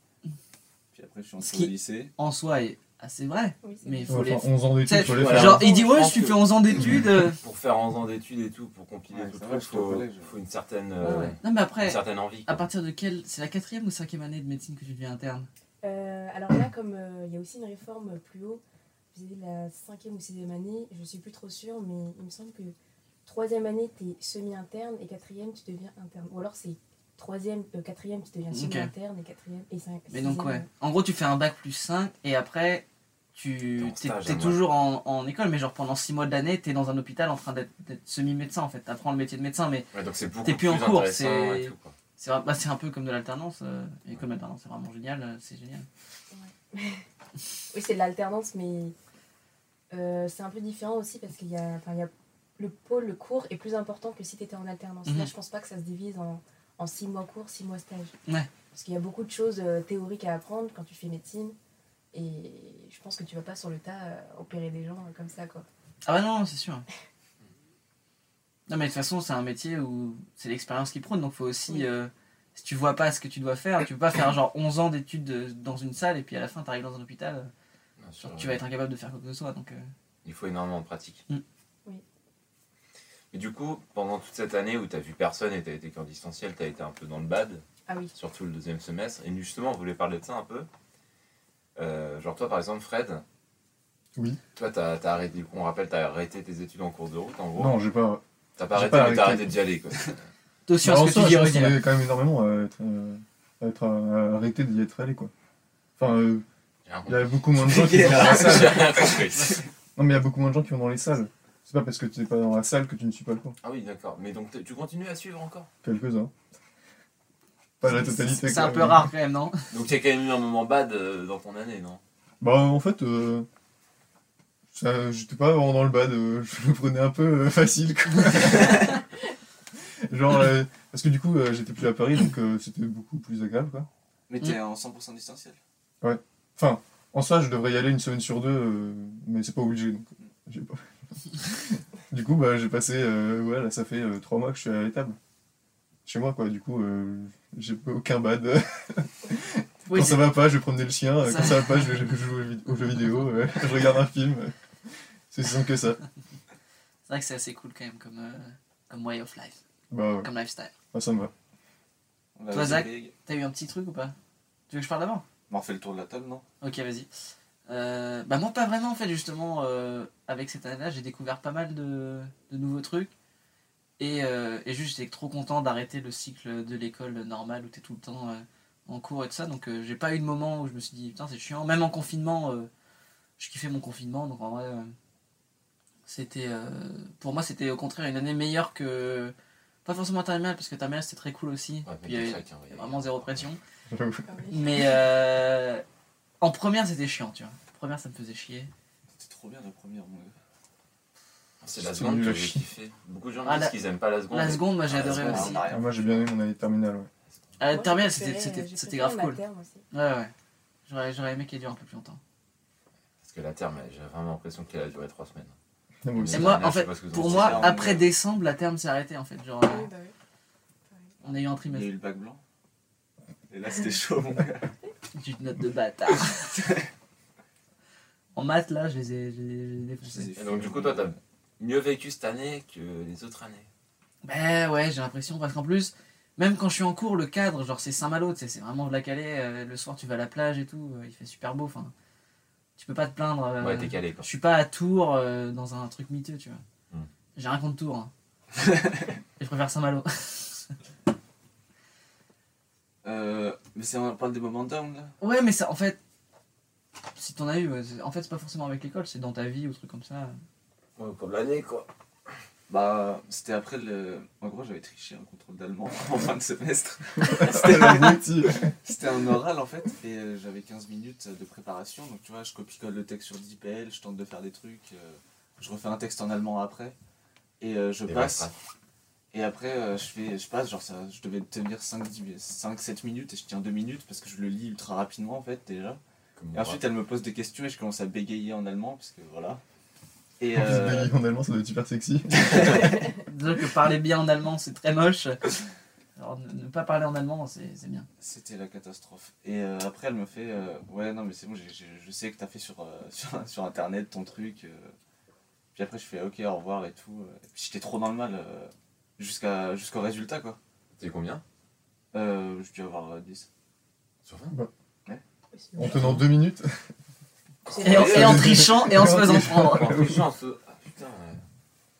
Puis après, je suis qui- au lycée. En soi, et- ah, c'est vrai. Oui, Mais il faut Ouais, les. enfin, 11 ans Tu d'études, faut les faire. Genre, il dit Je ouais, si tu fais 11 ans d'études. euh, Pour faire 11 ans d'études et tout, pour compiler Ouais, tout ça le truc, au faut, une certaine, euh, ouais. Non, mais après, une certaine envie. à partir de quelle. C'est la quatrième ou cinquième année de médecine que tu deviens interne? Euh, alors là, comme euh, il y a aussi une réforme plus haut, vis-à-vis de la cinquième ou sixième année, je suis plus trop sûre, mais il me semble que troisième année, tu es semi-interne et quatrième, tu deviens interne. Ou alors c'est troisième, euh, quatrième, tu deviens semi-interne et quatrième et cinq. Mais donc, ouais. En gros, tu fais un bac plus 5 et après, tu T'es ouais. toujours en, en école, mais genre pendant 6 mois de l'année, t'es dans un hôpital en train d'être semi-médecin en fait. T'apprends le métier de médecin, mais Ouais, T'es plus plus, en cours, c'est- bah, c'est un peu comme de l'alternance. euh, et comme l'alternance, c'est vraiment génial, euh, c'est génial. Oui, c'est de l'alternance, mais euh, c'est un peu différent aussi parce qu'il y a, enfin, il y a le pôle, le cours est plus important que si tu étais en alternance. Mhm. Là, je pense pas que ça se divise en, en six mois cours, six mois stage. Ouais. Parce qu'il y a beaucoup de choses euh, théoriques à apprendre quand tu fais médecine. Et je pense que tu vas pas sur le tas euh, opérer des gens euh, comme ça, quoi. Ah bah non, c'est sûr. Non mais de toute façon, c'est un métier où c'est l'expérience qui prône, donc faut aussi... Oui. euh, si tu vois pas ce que tu dois faire, tu peux pas faire genre 11 ans d'études dans une salle et puis à la fin t'arrives dans un hôpital, Bien genre, sûr, tu ouais. vas être incapable de faire quoi que ce soit. Donc, euh, Il faut énormément de pratique. Mm. Oui. Et du coup, pendant toute cette année où tu as vu personne et tu as été qu'en distanciel, tu as été un peu dans le bad, Ah oui. surtout le deuxième semestre. Et justement, on voulait parler de ça un peu? Euh, genre toi, par exemple, Fred. Oui. Toi, t'as as arrêté, du coup, on rappelle, tu as arrêté tes études en cours de route, en gros. Non, j'ai pas. T'as pas j'ai arrêté, pas mais t'as arrêté. arrêté d'y aller, quoi. Attention à en ce que soi, tu dis, je Rudy. là. ressemblais quand même énormément à être, euh, à être à arrêter d'y être allé, quoi. Enfin, euh, il y a beaucoup moins de gens qui vont dans la salle. Non, mais il y a beaucoup moins de gens qui vont dans les salles. C'est pas parce que tu n'es pas dans la salle que tu ne suis pas le cours. Ah oui, d'accord. Mais donc, tu continues à suivre encore? Quelques-uns. Pas la totalité. C'est un peu rare quand même, non Donc, tu as quand même eu un moment bad euh, dans ton année, non? Bah, en fait, euh, ça- j'étais pas vraiment dans le bad. euh, je le prenais un peu euh, facile, quoi. Genre, euh, parce que du coup, euh, j'étais plus à Paris, donc euh, c'était beaucoup plus agréable, quoi. Mais t'es en 100% distanciel. Enfin, en soi, je devrais y aller une semaine sur deux, euh, mais c'est pas obligé, donc j'ai pas. du coup, bah, j'ai passé, euh, ouais, là, ça fait euh, trois mois que je suis à l'étable. Chez moi, quoi. Du coup, euh, j'ai aucun bad. Oui, quand ça va pas, je vais promener le chien. Ça- Quand ça va pas, je vais je joue aux jeux vidéo. euh, je regarde un film. C'est si simple que ça. c'est vrai que c'est assez cool quand même comme, euh, comme way of life, Bah, ouais. comme lifestyle. Bah, ça me va. Toi, Zach. T'as eu un petit truc ou pas? Tu veux que je parle d'avant? On refait le tour de la table, non? Ok, vas-y. Euh, bah moi pas vraiment en fait justement euh, avec cette année-là j'ai découvert pas mal de, de nouveaux trucs et, euh, et juste j'étais trop content d'arrêter le cycle de l'école normale où t'es tout le temps euh, en cours et tout ça. Donc euh, j'ai pas eu de moment où je me suis dit putain c'est chiant. Même en confinement euh, je kiffais mon confinement. Donc en vrai euh, c'était euh, pour moi c'était au contraire une année meilleure que pas forcément terminale parce que terminale c'était très cool aussi. Ouais, Puis il y avait- chacun, il y avait vraiment zéro pression. Mais euh, en première c'était chiant tu vois. Première ça me faisait chier. C'était trop bien la première, moi. C'est la seconde que j'ai kiffé. Beaucoup de gens Ah, disent la- qu'ils aiment pas la seconde. La seconde, moi j'ai Ah, la adoré seconde, aussi. Ah, moi, j'ai bien aimé mon année de terminale, ouais. À la Moi, terminale, c'était- grave cool. Ouais, ouais. J'aurais j'aurais aimé qu'elle dure un peu plus longtemps. Parce que la terme, j'ai vraiment l'impression qu'elle a duré trois semaines. Ah, moi aussi. Et moi, en fait, pour moi, après décembre, la terme s'est arrêtée en fait. Genre, euh, bah on a eu un Il y a trimestre. eu le bac blanc. Et là, c'était chaud, mon gars. Une note de bâtard. en maths, là, je les ai, je les ai- je les ai défoncés. Et donc, du coup, toi, t'as mieux vécu cette année que les autres années. Ben ouais, j'ai l'impression, parce qu'en plus, même quand je suis en cours, le cadre, genre c'est Saint-Malo, tu sais, c'est vraiment de la Calais. euh, le soir, tu vas à la plage et tout, euh, il fait super beau. Enfin, tu peux pas te plaindre. euh, Ouais, t'es calé, quoi. Je suis pas à Tours euh, dans un truc miteux, tu vois. Hmm. J'ai rien contre Tours. hein. Et je préfère Saint-Malo. Euh, mais c'est, on parle des moments down, là Ouais, mais ça, en fait, si t'en as eu, en fait, c'est pas forcément avec l'école, c'est dans ta vie ou truc comme ça. Ouais, pour l'année, quoi. Bah, c'était après le. En gros, j'avais triché un contrôle d'allemand en fin de semestre. C'était un oral en fait, et euh, j'avais 15 minutes de préparation. Donc, tu vois, je copie-colle le texte sur 10 PL, je tente de faire des trucs, euh, je refais un texte en allemand après, et euh, je Et passe. voilà. Et après, je, fais, je passe, genre, ça, je devais tenir 5-7 minutes, et je tiens 2 minutes parce que je le lis ultra rapidement en fait, déjà. Comme Et ensuite, elle me pose des questions et je commence à bégayer en allemand, parce que voilà. Et En plus, euh, en allemand, ça doit être super sexy. Disons que parler bien en allemand, c'est très moche. Alors, ne, ne pas parler en allemand, c'est bien. C'était la catastrophe. Et euh, après, elle me fait euh, Ouais, non, mais c'est bon, je sais que t'as fait sur, euh, sur, sur internet ton truc. euh. Puis après, je fais Ok, au revoir et tout. Et puis j'étais trop dans le mal euh, jusqu'à jusqu'au résultat, quoi. T'es combien? Euh, je dû avoir euh, 10. Sur 20 En tenant deux minutes. Et en, et en trichant et en se faisant prendre. En plus, en se- Ah putain, ouais.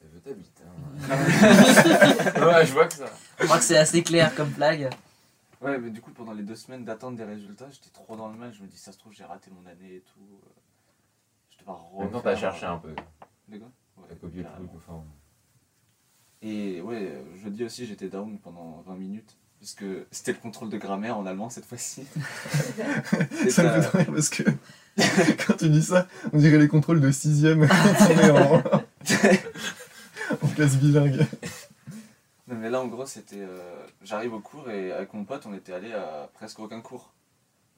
Elle veut t'habiter. Hein. ouais, je vois que ça. Je crois que c'est assez clair comme blague. Ouais, mais du coup, pendant les deux semaines d'attente des résultats, j'étais trop dans le mal. Je me dis Ça se trouve, j'ai raté mon année et tout. euh. Je devais En même temps, refaire, t'as cherché un peu. Les gars Ouais, T'as copié le truc. Enfin, Et ouais, euh, jeudi aussi, j'étais down pendant 20 minutes. Parce que c'était le contrôle de grammaire en allemand cette fois-ci. Ça me fait rire parce que quand tu dis ça, on dirait les contrôles de sixième quand on est en, en classe bilingue. Non, mais là, en gros, c'était. euh, J'arrive au cours et avec mon pote, on était allé à presque aucun cours.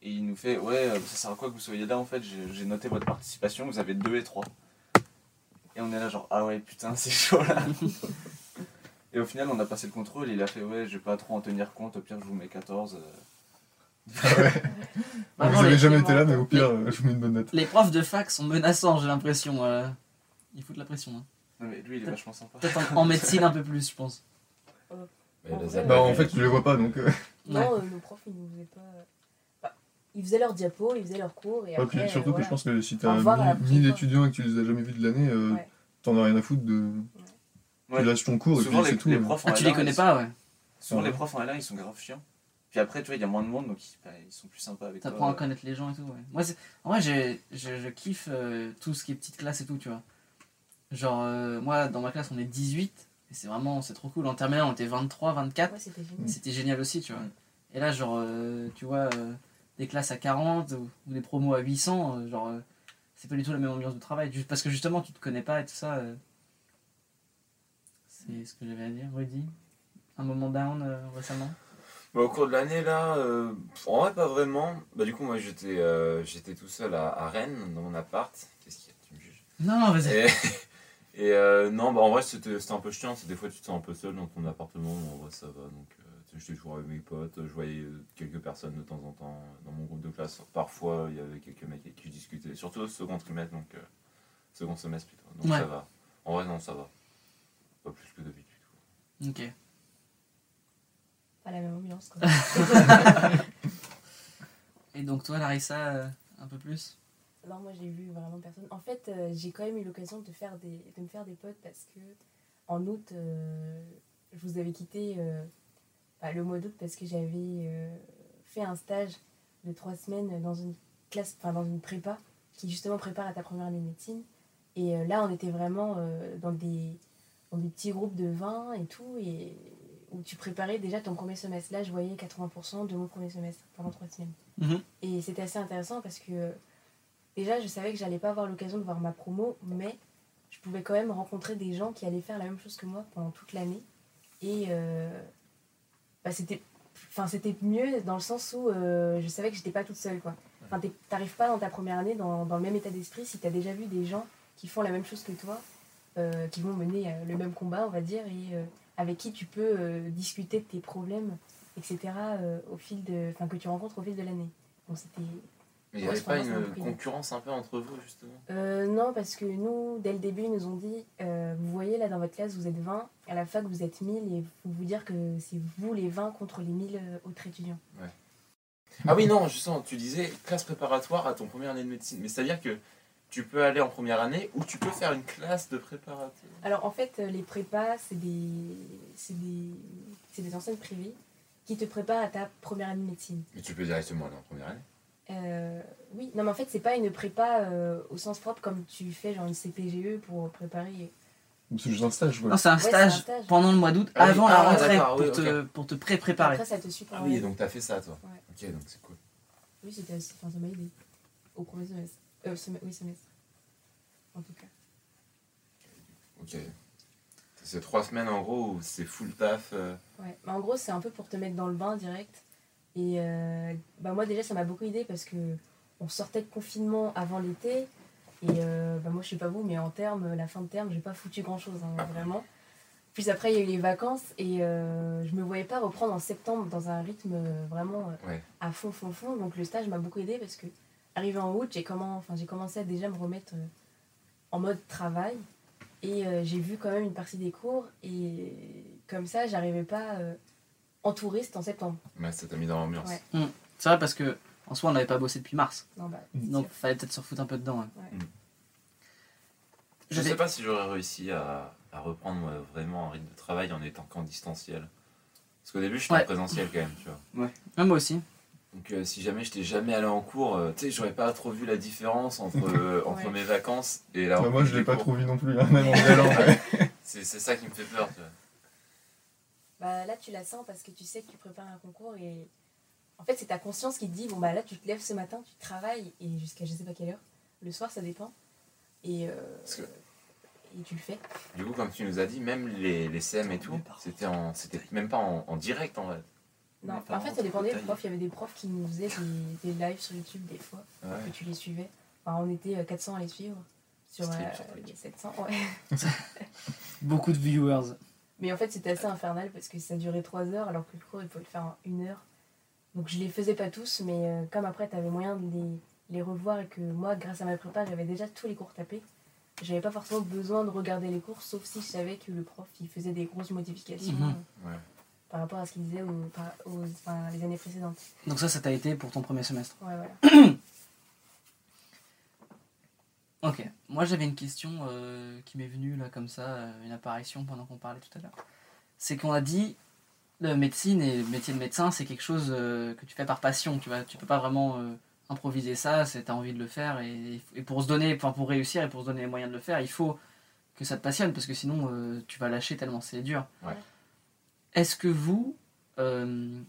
Et il nous fait Ouais, euh, ça sert à quoi que vous soyez là en fait? J'ai j'ai noté votre participation, vous avez 2 et 3. Et on est là, genre Ah ouais, putain, c'est chaud là. Et au final, on a passé le contrôle. Il a fait Ouais, je vais pas trop en tenir compte, au pire, je vous mets 14. euh. Ah ouais. Vous avez jamais été là, mais au pire, euh, je vous mets une bonne note. les profs de fac sont menaçants, j'ai l'impression. euh. Ils foutent la pression. hein. Non, mais lui, il est vachement sympa. Peut-être en, en médecine un peu plus, je pense. En vrai, Bah, en fait, tu les vois pas donc. euh, Non, euh, nos profs, ils nous faisaient pas. Bah, ils faisaient leurs diapos, ils faisaient leurs cours. Et ouais, après, puis surtout euh, que je pense que si t'as revoir à la 1000 prochaine fois. étudiants et que tu les as jamais vus de l'année, euh, Ouais. t'en as rien à foutre de. Ouais. Tu lâches ton cours et puis les, c'est tout. les euh. profs en Ah, tu les L1, connais pas, ouais. Souvent, Ouais. les profs en L1, ils sont grave chiants. Puis après, tu vois, il y a moins de monde, donc ils, bah, ils sont plus sympas avec toi. T'apprends à connaître les gens et tout, ouais. Moi, c'est- en vrai, j'ai- je, je kiffe euh, tout ce qui est petite classe et tout, tu vois. Genre, euh, moi, dans ma classe, on est 18, et c'est vraiment, c'est trop cool. En terminale, on était 23, 24, Ouais, c'était génial. c'était génial aussi, tu vois. Et là, genre, euh, tu vois, euh, des classes à 40 ou, ou des promos à 800, euh, genre, euh, c'est pas du tout la même ambiance de travail. Parce que justement, tu te connais pas et tout ça. C'est ce que j'avais à dire, Rudy. Un moment down euh, récemment. Bah, au cours de l'année, là, euh, en vrai, pas vraiment. Bah, du coup, moi, j'étais euh, j'étais tout seul à, à Rennes, dans mon appart. Qu'est-ce qu'il y a Tu me juges Non, non, vas-y. Et, et, euh, non, bah, en vrai, c'était un peu chiant. c'est Des fois, tu te sens un peu seul dans ton appartement, en vrai, ça va. Donc, j'étais toujours avec mes potes. Je voyais quelques personnes de temps en temps dans mon groupe de classe. Parfois, il y avait quelques mecs avec qui je discutais. Surtout au second trimestre, donc euh, second semestre plutôt. Donc, Ouais. ça va. En vrai, non, ça va. Pas plus que d'habitude. quoi. Ok. Pas la même ambiance, quoi. Et donc, toi, Larissa, euh, un peu plus? Non, moi j'ai vu vraiment personne. En fait, euh, j'ai quand même eu l'occasion de, faire des, de me faire des potes parce que en août, euh, je vous avais quitté euh, bah, le mois d'août parce que j'avais euh, fait un stage de trois semaines dans une classe, enfin dans une prépa qui justement prépare à ta première année de médecine. Et euh, là, on était vraiment euh, dans, des, dans des petits groupes de 20 et tout, et où tu préparais déjà ton premier semestre. Là, je voyais 80% de mon premier semestre pendant trois semaines. Mhm. Et c'était assez intéressant parce que déjà, je savais que j'allais pas avoir l'occasion de voir ma promo, mais je pouvais quand même rencontrer des gens qui allaient faire la même chose que moi pendant toute l'année. Et euh, bah, c'était enfin c'était mieux dans le sens où euh, je savais que j'étais pas toute seule quoi. Enfin t'arrives pas dans ta première année dans, dans le même état d'esprit si t'as déjà vu des gens qui font la même chose que toi, euh, qui vont mener euh, le même combat on va dire et euh, avec qui tu peux discuter de tes problèmes etc. au fil de enfin que tu rencontres au fil de l'année. Donc c'était Mais il n'y avait pas une concurrence un peu entre vous, justement? Euh, non, parce que nous, dès le début, ils nous ont dit euh, vous voyez, là, dans votre classe, vous êtes 20, à la fac, vous êtes 1000, et faut vous dire que c'est vous les 20 contre les 1000 euh, autres étudiants. Ah oui, non, justement, tu disais classe préparatoire à ton première année de médecine. Mais c'est-à-dire que tu peux aller en première année ou tu peux faire une classe de préparateur. Alors, en fait, euh, les prépas, c'est des, c'est des, c'est des enseignes privées qui te préparent à ta première année de médecine. Mais tu peux directement aller en première année? Euh, oui, non, mais en fait, c'est pas une prépa euh, au sens propre comme tu fais, genre une CPGE pour préparer. C'est juste un stage, quoi. Non, c'est un, Ouais, stage un stage. pendant le mois d'août, Ah avant ah, la rentrée, d'accord, pour, oui, te, pour te pré-préparer. Après, ça te suit Ah oui, donc t'as fait ça, toi. Ouais. Ok, donc c'est cool. Oui, c'était aussi, enfin, ça m'a aidé au premier semestre. Euh, sem- oui, semestre. En tout cas. Ok. C'est trois semaines en gros où c'est full taf. euh, Ouais, mais en gros, c'est un peu pour te mettre dans le bain direct. Et euh, bah moi, déjà, ça m'a beaucoup aidé parce que on sortait de confinement avant l'été. Et euh, bah moi, je sais pas vous, mais en termes, la fin de terme, j'ai pas foutu grand chose, vraiment. Puis après, il y a eu les vacances et je me voyais pas reprendre en septembre dans un rythme vraiment Ouais. à fond, fond, fond. Donc le stage m'a beaucoup aidé parce que, arrivé en août, j'ai comment, enfin, j'ai commencé à déjà me remettre en mode travail et euh, j'ai vu quand même une partie des cours et comme ça, j'arrivais pas euh, en touriste en septembre. Ouais, ça t'a mis dans l'ambiance. Ouais. C'est vrai parce que en soi on n'avait pas bossé depuis mars. Non, bah, Donc fallait peut-être se refoutre un peu dedans. ouais. Ouais. Je J'avais- sais pas si j'aurais réussi à, à reprendre moi, vraiment un rythme de travail en étant qu'en distanciel. Parce qu'au début, j'étais Ouais. en présentiel quand même, tu vois. Ah, moi aussi. Donc euh, si jamais j'étais jamais allé en cours, euh, tu sais, j'aurais pas trop vu la différence entre, euh, entre Ouais. mes vacances et la Bah, moi, je l'ai pas trop vu non plus, hein, même en y allant. ouais. C'est c'est ça qui me fait peur, tu vois. Bah, là, tu la sens parce que tu sais que tu prépares un concours et en fait, c'est ta conscience qui te dit bon, bah là, tu te lèves ce matin, tu travailles et jusqu'à je sais pas quelle heure. Le soir, ça dépend. Et, euh, Parce que- et tu le fais. Du coup, comme tu nous as dit, même les, les CM et tout, c'était même pas en, en direct en fait. Non, en fait, ça dépendait des profs. Il y avait des profs qui nous faisaient des, des lives sur YouTube des fois, Ouais. que tu les suivais. Enfin, on était euh, 400 à les suivre sur, Stream euh, sur Twitch. les 700. Ouais. Beaucoup de viewers. Mais en fait, c'était assez infernal parce que ça durait 3 heures alors que le cours, il faut le faire en 1 heure. Donc, je les faisais pas tous, mais euh, comme après, tu avais moyen de les, les revoir et que moi, grâce à ma prépa, j'avais déjà tous les cours tapés, j'avais pas forcément besoin de regarder les cours, sauf si je savais que le prof, il faisait des grosses modifications Mhm. euh, Ouais. Par rapport à ce qu'il disait aux, par- aux- enfin, les années précédentes. Donc ça, ça t'a été pour ton premier semestre. Ouais, voilà. Ok. Moi, j'avais une question euh, qui m'est venue là comme ça, euh, une apparition pendant qu'on parlait tout à l'heure. C'est qu'on a dit le médecine et le métier de médecin, c'est quelque chose euh, que tu fais par passion. Tu vois, tu peux pas vraiment euh, improviser ça. C'est t'as envie de le faire et, et pour se donner, enfin pour réussir et pour se donner les moyens de le faire, il faut que ça te passionne parce que sinon euh, tu vas lâcher tellement c'est dur. Ouais. Est-ce que vous euh,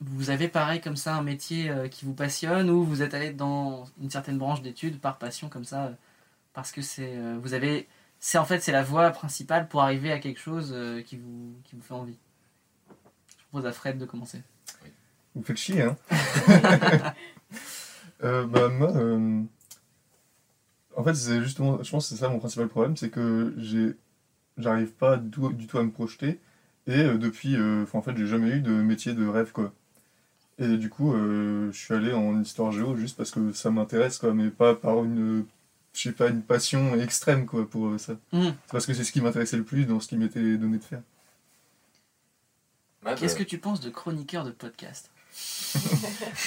vous avez pareil comme ça un métier euh, qui vous passionne ou vous êtes allé dans une certaine branche d'études par passion comme ça euh, parce que c'est vous avez c'est en fait c'est la voie principale pour arriver à quelque chose qui vous qui vous fait envie? Je propose à Fred de commencer. Vous faites chier, hein Bah, moi, en fait, c'est justement, je pense que c'est ça mon principal problème, c'est que j'ai, j'arrive pas du tout à me projeter, et euh, depuis, euh, en fait, j'ai jamais eu de métier de rêve, quoi. Et du coup, euh, je suis allé en histoire géo juste parce que ça m'intéresse, quoi, mais pas par une, je sais pas, une passion extrême, quoi, pour euh, ça. C'est parce que c'est ce qui m'intéressait le plus dans ce qui m'était donné de faire. Qu'est-ce que tu penses de chroniqueur de podcast?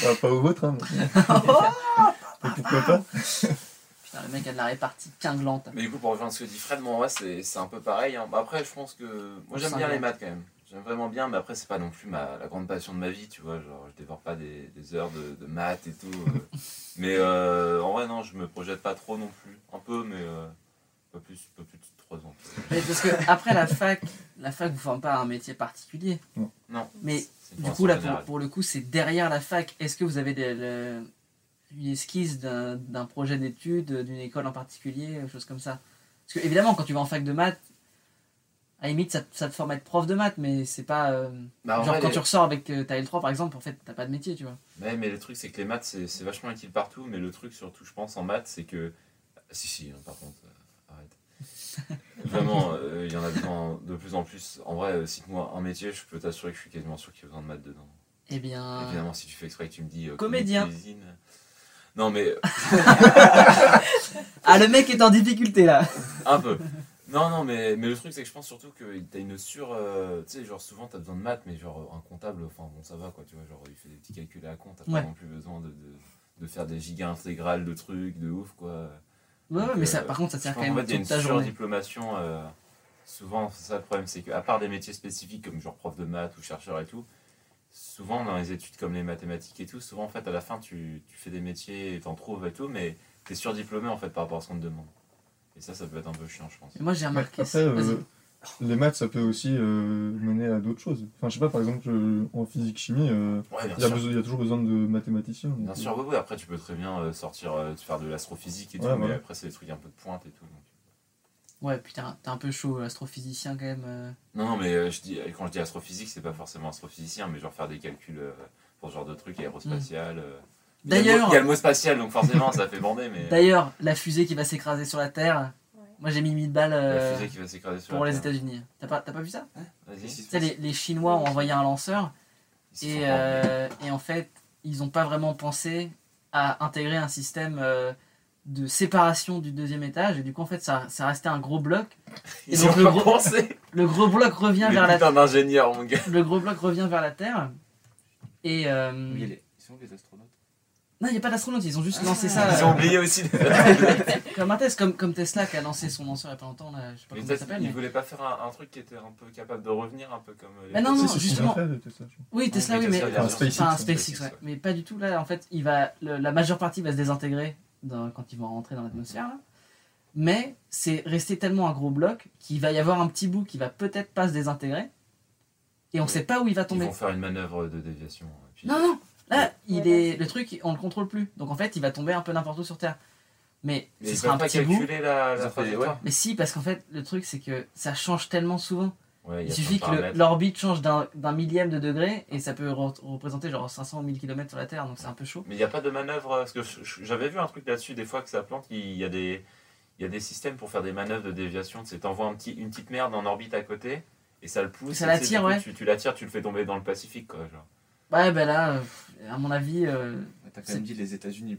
Ah, pas au vôtre, hein. mais- Mais pourquoi pas? le mec a de la répartie quinglante. Mais du coup, pour rejoindre ce que dit Fred, moi, ouais, c'est c'est un peu pareil. hein. Bah, Après, je pense que. Moi, j'aime bien les maths quand même. J'aime vraiment bien, mais après, c'est pas non plus ma, la grande passion de ma vie, tu vois. Genre, je dévore pas des, des heures de, de maths et tout. euh. mais euh, en vrai, non, je me projette pas trop non plus. Un peu, mais euh, pas plus, pas plus de 3 ans. Mais parce que après la fac, la fac vous forme pas à un métier particulier. Non. Mais du coup là pour, le coup c'est derrière la fac. Est-ce que vous avez des, le- une esquisse d'un projet d'études, d'une école en particulier, quelque chose comme ça Parce que évidemment quand tu vas en fac de maths, à la limite ça, ça te forme à être prof de maths, mais c'est pas euh, Bah, en genre vrai, quand les- tu ressors avec euh, ta L3 par exemple, en fait t'as pas de métier, tu vois. Ouais, mais le truc, c'est que les maths, c'est vachement utile partout. Mais le truc, surtout, je pense, en maths, c'est que. Ah, Si, si, hein, par contre, euh, arrête. Vraiment, euh, il y en a besoin de plus en plus. En vrai, euh, cite-moi un métier, je peux t'assurer que je suis quasiment sûr qu'il y a besoin de maths dedans. Eh bien, Évidemment, si tu fais exprès tu me dis. euh, Comédien. cuisine. Non, mais ah le mec est en difficulté là. un peu. Non, non, mais, mais le truc, c'est que je pense surtout que t'as une sur. euh, tu sais, genre, souvent, t'as besoin de maths, mais genre, un comptable, enfin, bon, ça va, quoi, tu vois, genre, il fait des petits calculs à la con, t'as Ouais. pas non plus besoin de, de, de faire des giga intégrales de trucs, de ouf, quoi. Ouais, Donc, mais ça, euh, par contre ça sert quand même a toute une ta journée. surdiplomation. euh, souvent, c'est ça le problème, c'est qu'à part des métiers spécifiques comme genre prof de maths ou chercheur et tout, souvent dans les études comme les mathématiques et tout, souvent en fait à la fin tu, tu fais des métiers et t'en trouves et tout, mais t'es surdiplômé en fait par rapport à ce qu'on te demande. Et ça, ça peut être un peu chiant, je pense. Et moi j'ai remarqué Après, ça. euh, les maths, ça peut aussi euh, mener à d'autres choses. Enfin, je sais pas, par exemple, euh, en physique-chimie, euh, Ouais, il y, a toujours besoin de mathématiciens. Bien sûr, oui, oui, après tu peux très bien sortir, euh, faire de l'astrophysique et tout, Ouais, mais après c'est des trucs un peu de pointe et tout. donc. Ouais putain, t'es un peu chaud astrophysicien quand même. euh. Non, non, mais euh, je dis, quand je dis astrophysique, c'est pas forcément astrophysicien, mais genre faire des calculs euh, pour ce genre de trucs aérospatial. mot- D'ailleurs- il y a le mot spatial, donc forcément ça fait bander, mais. D'ailleurs, la fusée qui va s'écraser sur la Terre, Ouais. Moi j'ai mis 1000 balles La fusée qui va s'écraser sur pour la les Terre. États-Unis. T'as pas, t'as pas vu ça? Vas-y. Tu sais, les, les Chinois ont envoyé un lanceur et, euh, et en fait, ils n'ont pas vraiment pensé à intégrer un système euh, de séparation du deuxième étage et du coup, en fait, ça, ça restait un gros bloc. Ils donc ont le gros- pensé. Le gros bloc revient Les vers la putains d'ingénieurs, mon gars. le gros bloc revient vers la Terre et euh, Oui, il y a les- Ils sont où les astronautes? Non, il n'y a pas d'astronautes, ils ont juste lancé ça. Ils euh, ont oublié aussi. comme un test, comme, comme Tesla qui a lancé son lanceur il y a pas longtemps, là, je sais pas Mais comment ça s'appelle. ils mais- voulaient pas faire un, un truc qui était un peu capable de revenir, un peu comme. euh, les Mais non, non, justement. fait, Tesla. Oui, Tesla, Oui, mais. SpaceX. SpaceX, ouais. ouais. Mais pas du tout là. En fait, il va, le- la majeure partie va se désintégrer dans- quand ils vont rentrer dans l'atmosphère. là. Mais c'est resté tellement un gros bloc qu'il va y avoir un petit bout qui va peut-être pas se désintégrer. Et on Ouais. sait pas où il va Ils tomber. vont faire une manœuvre de déviation. et puis- Non, non. Là, il est, le truc, on le contrôle plus. Donc en fait, il va tomber un peu n'importe où sur Terre. Mais, Mais ce ils sera peuvent un pas petit bout. calculer la, Ils la ont fait- trajectoire. Mais si, parce qu'en fait, le truc, c'est que ça change tellement souvent. Ouais, Il, suffit que l'orbite change d'un d'un millième de degré et ça peut re- représenter genre 500 ou 1000 km sur la Terre, donc c'est un peu chaud. Mais il n'y a pas de manœuvre. Parce que j'avais vu un truc là-dessus, des fois que ça plante, il y a des, il y a des systèmes pour faire des manœuvres de déviation. Tu t'envoies un petit, une petite merde en orbite à côté et ça le pousse. Ça et tu sais, l'attire, ouais. Tu, tu l'attires, tu le fais tomber dans le Pacifique, quoi. Genre. Ouais, ben là, euh, à mon avis, euh, T'as quand C'est- même dit les États-Unis,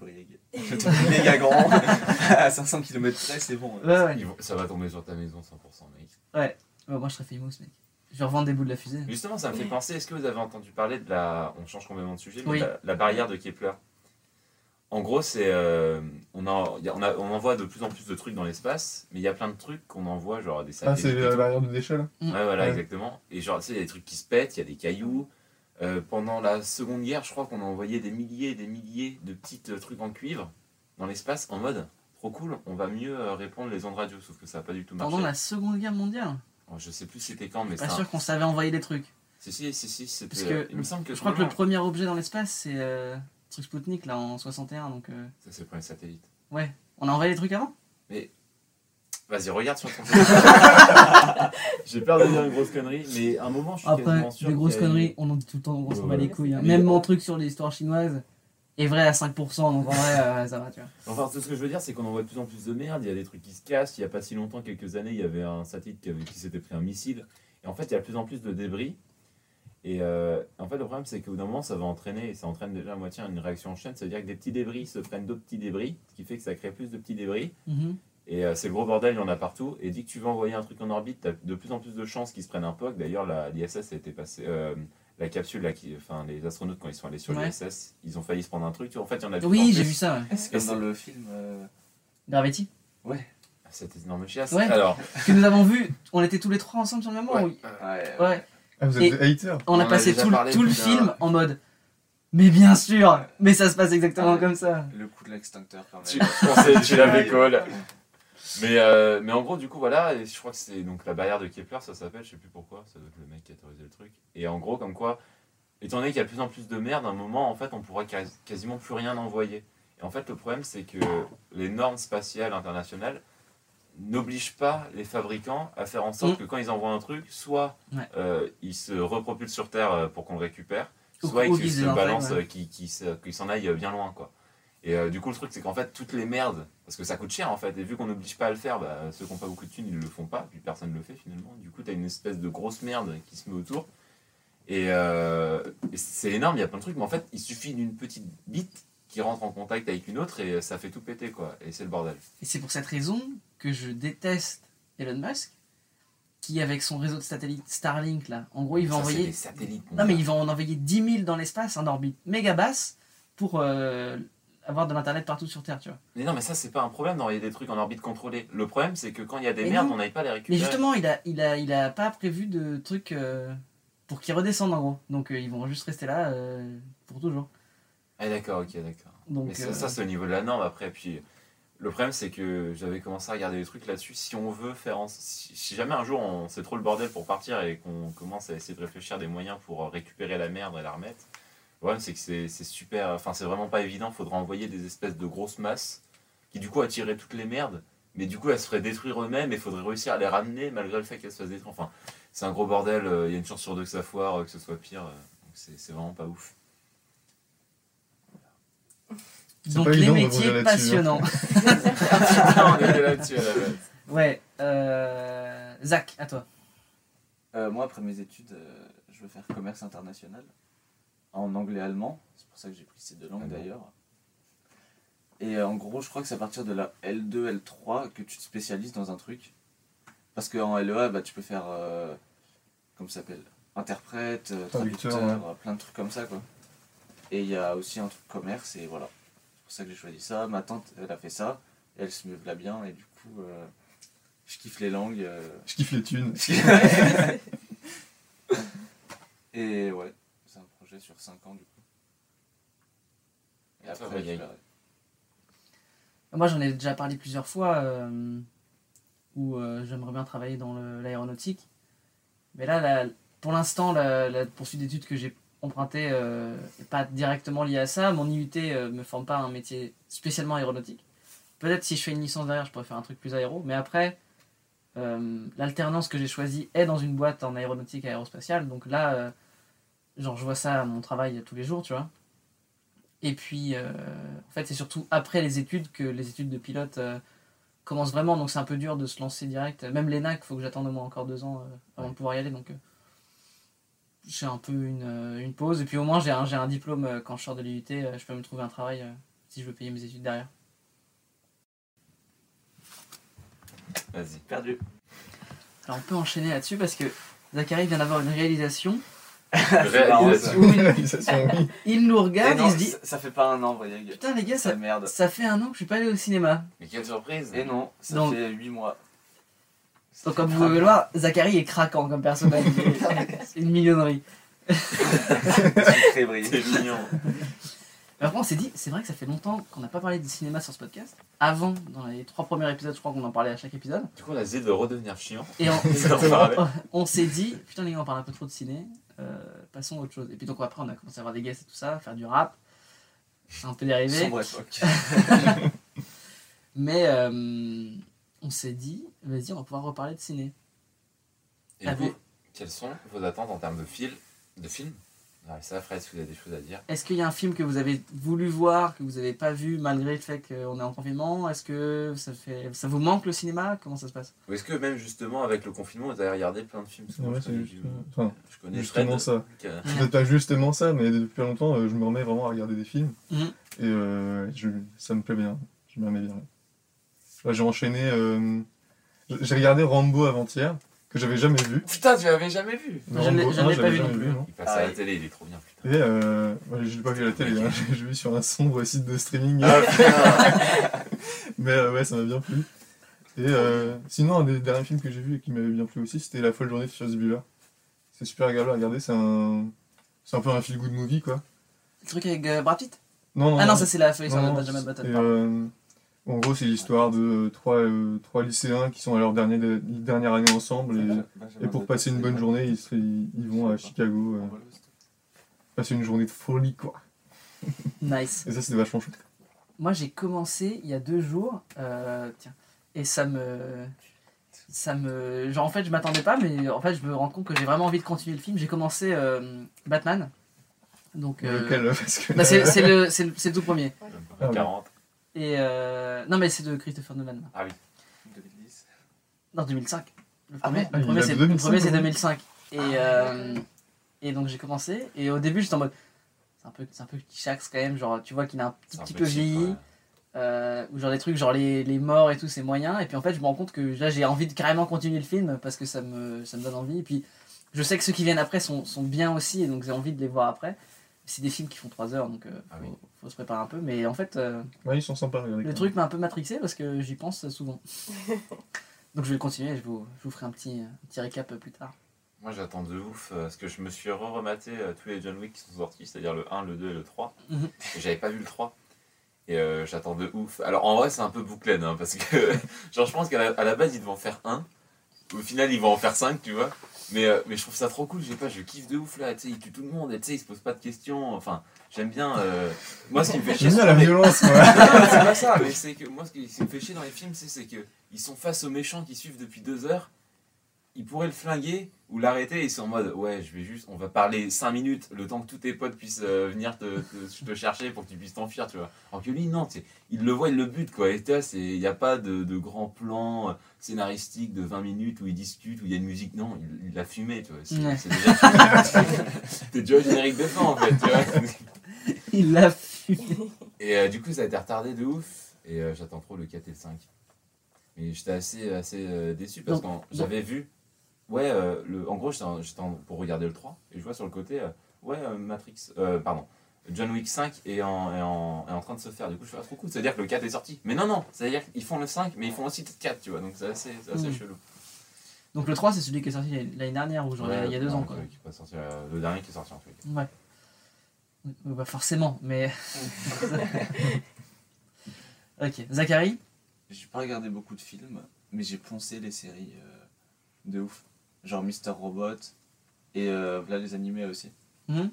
est méga grand. à 500 km près, c'est bon. ouais, ouais. Ils vont- ça va tomber sur ta maison 100%, mec. Ouais, moi je serais famous, mec. Je vais revendre des bouts de la fusée. Justement, ça me fait penser, est-ce que vous avez entendu parler de la. On change complètement de sujet, mais Oui. la, la barrière de Kepler? En gros, c'est. euh, on, en- y a- on, a- on envoie de plus en plus de trucs dans l'espace, mais il y a plein de trucs qu'on envoie, genre des Ah, satellites. c'est et euh, tout. l'arrière de déchets, là Mm. Ouais, voilà, Ouais. exactement. Et genre, tu sais, il y a des trucs qui se pètent, il y a des cailloux. Euh, pendant la Seconde Guerre, je crois qu'on a envoyé des milliers et des milliers de petits euh, trucs en cuivre dans l'espace en mode trop cool, on va mieux euh, répondre les ondes radio, sauf que ça n'a pas du tout marché. Pendant la Seconde Guerre mondiale, je sais plus c'était quand, mais pas c'est sûr un- qu'on savait envoyer des trucs. Si, si, si, si, c'était. Parce que il me semble que Je crois que le premier objet dans l'espace, c'est euh, le truc Sputnik, là, en 61. Donc, euh, Ça, c'est le premier satellite. ouais. On a envoyé des trucs avant? Vas-y, regarde sur ton. J'ai peur de dire une grosse connerie, mais à un moment, je suis Après, quasiment sûr des grosses conneries, on en dit tout le temps, on s'en bat les couilles. hein. Mais Même mon truc sur l'histoire chinoise est vrai à 5%, donc en vrai, euh, ça va, tu vois. Enfin, ce que je veux dire, c'est qu'on envoie de plus en plus de merde. Il y a des trucs qui se cassent. Il n'y a pas si longtemps, quelques années, il y avait un satellite qui, avait- qui s'était pris un missile. Et en fait, il y a de plus en plus de débris. Et euh, en fait, le problème, c'est qu'au bout d'un moment, ça va entraîner, et ça entraîne déjà à moitié une réaction en chaîne. C'est-à-dire que des petits débris se prennent d'autres petits débris, ce qui fait que ça crée plus de petits débris. Mhm. Et euh, c'est le gros bordel, il y en a partout. Et dès que tu veux envoyer un truc en orbite, tu as de plus en plus de chances qu'ils se prennent un POC. D'ailleurs, la- l'ISS a été passé. euh, la capsule, là, qui, enfin, les astronautes, quand ils sont allés sur Ouais. l'ISS, ils ont failli se prendre un truc. En fait, il y en a Oui, j'ai vu ça, ouais. C'est comme dans le film. euh, Gravity. Ah, Cette énorme chiasse. Ouais. Alors, Que nous avons vu, on était tous les trois ensemble sur le même moment. ouais, oui. Ouais. Ouais. Ah, vous êtes des haters On, On a passé tout, le- parlé tout le plus d'un. film en mode. Mais bien sûr Mais ça se passe exactement Ouais. comme ça. Le coup de l'extincteur, quand même. tu, tu l'avais call. Mais, euh, mais en gros, du coup, voilà, et je crois que c'est donc la barrière de Kepler, ça s'appelle, je sais plus pourquoi, ça doit être le mec qui a autorisé le truc. Et en gros, comme quoi, étant donné qu'il y a de plus en plus de merde, à un moment, en fait, on pourra quas- quasiment plus rien envoyer. Et en fait, le problème, c'est que les normes spatiales internationales n'obligent pas les fabricants à faire en sorte Mm. que quand ils envoient un truc, soit Ouais. euh, ils se repropulsent sur Terre euh, pour qu'on le récupère, soit qu'ils se balancent, ouais. qu'ils s'en aillent bien loin, quoi. Et euh, du coup, le truc, c'est qu'en fait, toutes les merdes, parce que ça coûte cher en fait, et vu qu'on n'oblige pas à le faire, bah, ceux qui n'ont pas beaucoup de thunes, ils le font pas, puis personne ne le fait finalement. Du coup, tu as une espèce de grosse merde qui se met autour. Et, euh, et c'est énorme, il y a plein de trucs, mais en fait, il suffit d'une petite bite qui rentre en contact avec une autre et ça fait tout péter, quoi. Et c'est le bordel. Et c'est pour cette raison que je déteste Elon Musk, qui avec son réseau de satellites Starlink, là, en gros, il va Ça, envoyer. des satellites. mon Non, mais il va en envoyer 10 000 dans l'espace, en orbite méga basse, pour euh, avoir de l'internet partout sur Terre, tu vois. Mais non, mais ça, c'est pas un problème d'envoyer des trucs en orbite contrôlée. Le problème, c'est que quand il y a des Mais merdes, non. on n'aille pas les Mais récupérer. justement, il a, il a, il a pas prévu de trucs euh, pour qu'ils redescendent, en gros. Donc, euh, ils vont juste rester là euh, pour toujours. Ah, d'accord, ok, d'accord. Donc, Mais ça, ça, c'est au niveau de la norme après. Puis le problème, c'est que j'avais commencé à regarder des trucs là-dessus. Si on veut faire. en- Si, jamais un jour on c'est trop le bordel pour partir et qu'on commence à essayer de réfléchir des moyens pour récupérer la merde et la remettre, problème, c'est que c'est super. Enfin, c'est vraiment pas évident. Faudra envoyer des espèces de grosses masses qui, du coup, attireraient toutes les merdes. Mais du coup, elles se feraient détruire eux-mêmes et il faudrait réussir à les ramener malgré le fait qu'elles se fassent détruire. Enfin, c'est un gros bordel. euh, Il y a une chance sur deux que ça foire, euh, que ce soit pire. euh, Donc, c'est vraiment pas ouf. Donc pas les évident métiers hein. passionnants. on était là-dessus à la base. Ouais, euh... Zach, à toi. Euh, moi, après mes études, euh, je veux faire commerce international en anglais et allemand. C'est pour ça que j'ai pris ces deux langues Ah d'ailleurs. Et euh, en gros, je crois que c'est à partir de la L2, L3 que tu te spécialises dans un truc. Parce qu'en LEA, bah, tu peux faire. Euh, comment ça s'appelle? Interprète, euh, Traducteur, traducteur, euh, plein de trucs comme ça quoi. Et il y a aussi un truc commerce et voilà. C'est pour ça que j'ai choisi ça. Ma tante, elle a fait ça. Et elle se me là bien et du coup, euh, je kiffe les langues. Je kiffe les thunes. Et ouais, projet sur 5 ans du coup. Et après, ouais, je y a- verrai. Moi, j'en ai déjà parlé plusieurs fois euh, où euh, j'aimerais bien travailler dans l'aéronautique. Mais là, la- pour l'instant, la, la poursuite d'études que j'ai empruntée n'est pas directement liée à ça. Mon IUT ne me forme pas à un métier spécialement aéronautique. Peut-être si je fais une licence derrière, je pourrais faire un truc plus aéro. Mais après, euh, l'alternance que j'ai choisie est dans une boîte en aéronautique et aérospatiale. Donc là, euh, genre, je vois ça à mon travail tous les jours, tu vois. Et puis, euh, en fait, c'est surtout après les études que les études de pilote euh, commencent vraiment. Donc, c'est un peu dur de se lancer direct. Même l'ENAC, il faut que j'attende au moins encore deux ans euh, avant de pouvoir y aller. Donc, j'ai un peu une, une pause. Et puis, au moins, j'ai un, un diplôme quand je sors de l'IUT. je peux me trouver un travail si je veux payer mes études derrière. Vas-y. Perdu. Alors, on peut enchaîner là-dessus parce que Zachary vient d'avoir une réalisation Réalisation. il, Réalisation, oui. il nous regarde non, il se dit ça, ça fait pas un an, Briag. Putain, les gars, Ça merde. ça fait un an que je suis pas allé au cinéma. Mais quelle surprise Et non, ça Donc- fait 8 mois. Ça Donc, comme vous pouvez le voir, Zachary est craquant comme personnage. C'est une mignonnerie. Très brillant. C'est mignon. Mais après, on s'est dit, c'est vrai que ça fait longtemps qu'on n'a pas parlé de cinéma sur ce podcast. Avant, dans les trois premiers épisodes, je crois qu'on en parlait à chaque épisode. Du coup, on a essayé de redevenir chiant. Et on s'est dit, putain, les gars, on parle un peu trop de ciné. Euh, passons à autre chose. Et puis, donc, après, on a commencé à avoir des guests et tout ça, faire du rap. C'est un peu dérivé. Mais euh, on s'est dit, vas-y, on va pouvoir reparler de ciné. Et Ah vous, bon? quelles sont vos attentes en termes de, fil, de film? Ouais, Ça, Fred, si vous avez des choses à dire. Est-ce qu'il y a un film que vous avez voulu voir, que vous n'avez pas vu malgré le fait qu'on est en confinement? Est-ce que ça, fait, ça vous manque le cinéma? Comment ça se passe? Ou est-ce que même justement avec le confinement, vous avez regardé plein de films? Ouais, je c'est connais, juste- du- enfin, je connais justement Fred, ça. Peut-être pas justement ça, mais depuis longtemps, euh, je me remets vraiment à regarder des films. Mhm. Et euh, je- ça me plaît bien. Je me remets bien. là. Là, j'ai enchaîné. euh, j'ai regardé Rambo avant-hier, que j'avais jamais vu. Putain, tu l'avais jamais vu Je l'ai- Rambo je 1, l'ai pas vu non plus. non. Il passe Ah à la télé, il est trop bien, putain. Et euh, ouais, je l'ai pas vu à la télé, hein, j'ai vu sur un sombre site de streaming. Ah, putain Mais euh, ouais, ça m'a bien plu. Et euh, sinon, un des derniers films que j'ai vu et qui m'avait bien plu aussi, c'était La folle journée de Ferris Bueller. C'est super agréable à regarder, c'est un, c'est un peu un feel good movie quoi. Le truc avec euh, Brad Pitt? Non, non, Ah non, ça c'est la feuille sur non, de non, Benjamin c'est- Button. et, pardon. euh, en gros, c'est l'histoire de trois, euh, trois lycéens qui sont à leur dernier, dernière année ensemble et, et pour passer une bonne journée, ils, se- ils, ils vont à Chicago euh, passer une journée de folie quoi. Nice. Et ça, c'était vachement chouette. Moi j'ai commencé il y a deux jours, euh, tiens, et ça me. Ça me. Genre en fait je m'attendais pas, mais en fait je me rends compte que j'ai vraiment envie de continuer le film. J'ai commencé euh, Batman. Donc. euh, Lequel, parce que bah, c'est le, c'est le, tout premier. Ah oui. 40. Et euh, non mais c'est de Christopher Nolan. Ah oui. 2010. Non 2005. Le Ah premier, le premier, a c'est 2005, le premier, c'est oui. 2005. Et, euh, et donc j'ai commencé. Et au début j'étais en mode. C'est un peu, c'est un peu chax quand même. Genre tu vois qu'il a un petit peu vieilli. ouais. Euh, ou genre des trucs genre les, les morts et tout c'est moyen et puis en fait je me rends compte que là j'ai envie de carrément continuer le film parce que ça me, ça me donne envie et puis je sais que ceux qui viennent après sont, sont bien aussi et donc j'ai envie de les voir après c'est des films qui font 3 heures donc euh, Ah faut, oui. faut se préparer un peu mais en fait euh, Ouais, ils sont sympas le truc m'a un peu matrixé parce que j'y pense souvent donc je vais continuer et je vous, je vous ferai un petit, un petit récap plus tard Moi j'attends de ouf euh, parce que je me suis re-rematé euh, tous les John Wick qui sont sortis, c'est-à-dire le 1, le 2 et le 3. Mhm. Et j'avais pas vu le 3. Et euh, j'attends de ouf. Alors en vrai c'est un peu bouclé hein, parce que genre je pense qu'à la, à la base ils devaient en faire un. Au final ils vont en faire 5 tu vois. Mais, euh, mais je trouve ça trop cool, je sais pas, je kiffe de ouf là, tu sais, il tue tout le monde, et tu sais, il se pose pas de questions, enfin, j'aime bien, euh, moi ce qui me fait chier, J'aime bien la violence, quoi. non, non, c'est pas ça, mais c'est que moi ce qui, me fait chier dans les films, c'est c'est que ils sont face aux méchants qui suivent depuis deux heures ils pourraient le flinguer ou l'arrêter et sont en mode ouais je vais juste on va parler 5 minutes le temps que tous tes potes puissent euh, venir te, te, te chercher pour que tu puisses t'enfuir tu vois. Alors que lui non il le voit il le bute quoi. Et c'est il n'y a pas de, de grand plan euh, scénaristique de 20 minutes où ils discutent où il y a une musique. Non il, il a fumé tu vois. C'est Ouais. c'est déjà fumé. t'es déjà au générique de fin en fait tu vois. Il l'a fumé. et euh, du coup ça a été retardé de ouf. Et euh, j'attends trop le 4 et le 5 mais j'étais assez assez déçu parce que j'avais vu Ouais, euh, le, en gros, j'étais pour regarder le 3, et je vois sur le côté, euh, ouais, euh, Matrix, euh, pardon, John Wick 5 est en, est, en, est en train de se faire. Du coup, je fais ah, trop cool, c'est-à-dire que le 4 est sorti. Mais non, non, c'est-à-dire qu'ils font le 5, mais ils font aussi le 4, tu vois, donc c'est assez, c'est assez Mm. chelou. Donc le 3, c'est celui qui est sorti l'année dernière, ou genre Ouais, il y a deux non, ans, quoi. qui est pas sorti, euh, le dernier qui est sorti en fait. Ouais. Oui, bah forcément, mais. ok, Zachary? J'ai pas regardé beaucoup de films, mais j'ai poncé les séries euh, de ouf. Genre Mister Robot et euh, voilà les animés aussi. Mhm.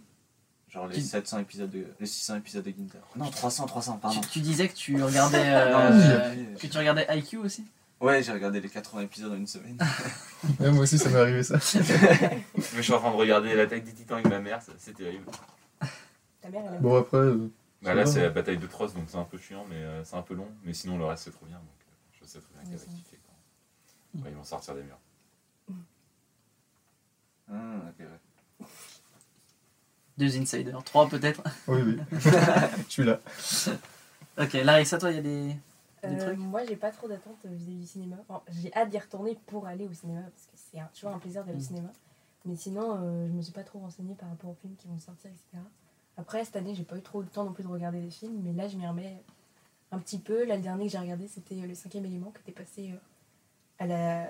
Genre les Qui- 700 épisodes de les 600 épisodes de Ginter. Non, 300 300 tu, pardon. tu disais que tu regardais. euh, euh, que tu regardais IQ aussi? Ouais, j'ai regardé les 80 épisodes en une semaine. Ouais, moi aussi, ça m'est arrivé ça. Mais je suis en train de regarder l'attaque des titans avec ma mère, c'est- c'est terrible. Ta mère, elle aime Bon, après, euh, Bah, là, c'est ouais. la bataille de Tross, donc c'est un peu chiant, mais euh, c'est un peu long. Mais sinon, le reste, c'est trop bien, donc euh, je sais très bien qu'elle va Ouais, kiffer. Quoi. Ouais, ils vont sortir des murs. Ah. Deux insiders, trois peut-être. oui, oui. Je suis là. Ok, Larissa, toi, il y a des. Des Euh, trucs moi, j'ai pas trop d'attente vis-à-vis du cinéma. Enfin, j'ai hâte d'y retourner pour aller au cinéma parce que c'est un- toujours un plaisir d'aller Mm. au cinéma. Mais sinon, euh, je me suis pas trop renseignée par rapport aux films qui vont sortir, etc. Après, cette année, j'ai pas eu trop le temps non plus de regarder des films, mais là, je m'y remets un petit peu. Là, le dernier que j'ai regardé, c'était euh, Le cinquième élément qui était passé euh, à la,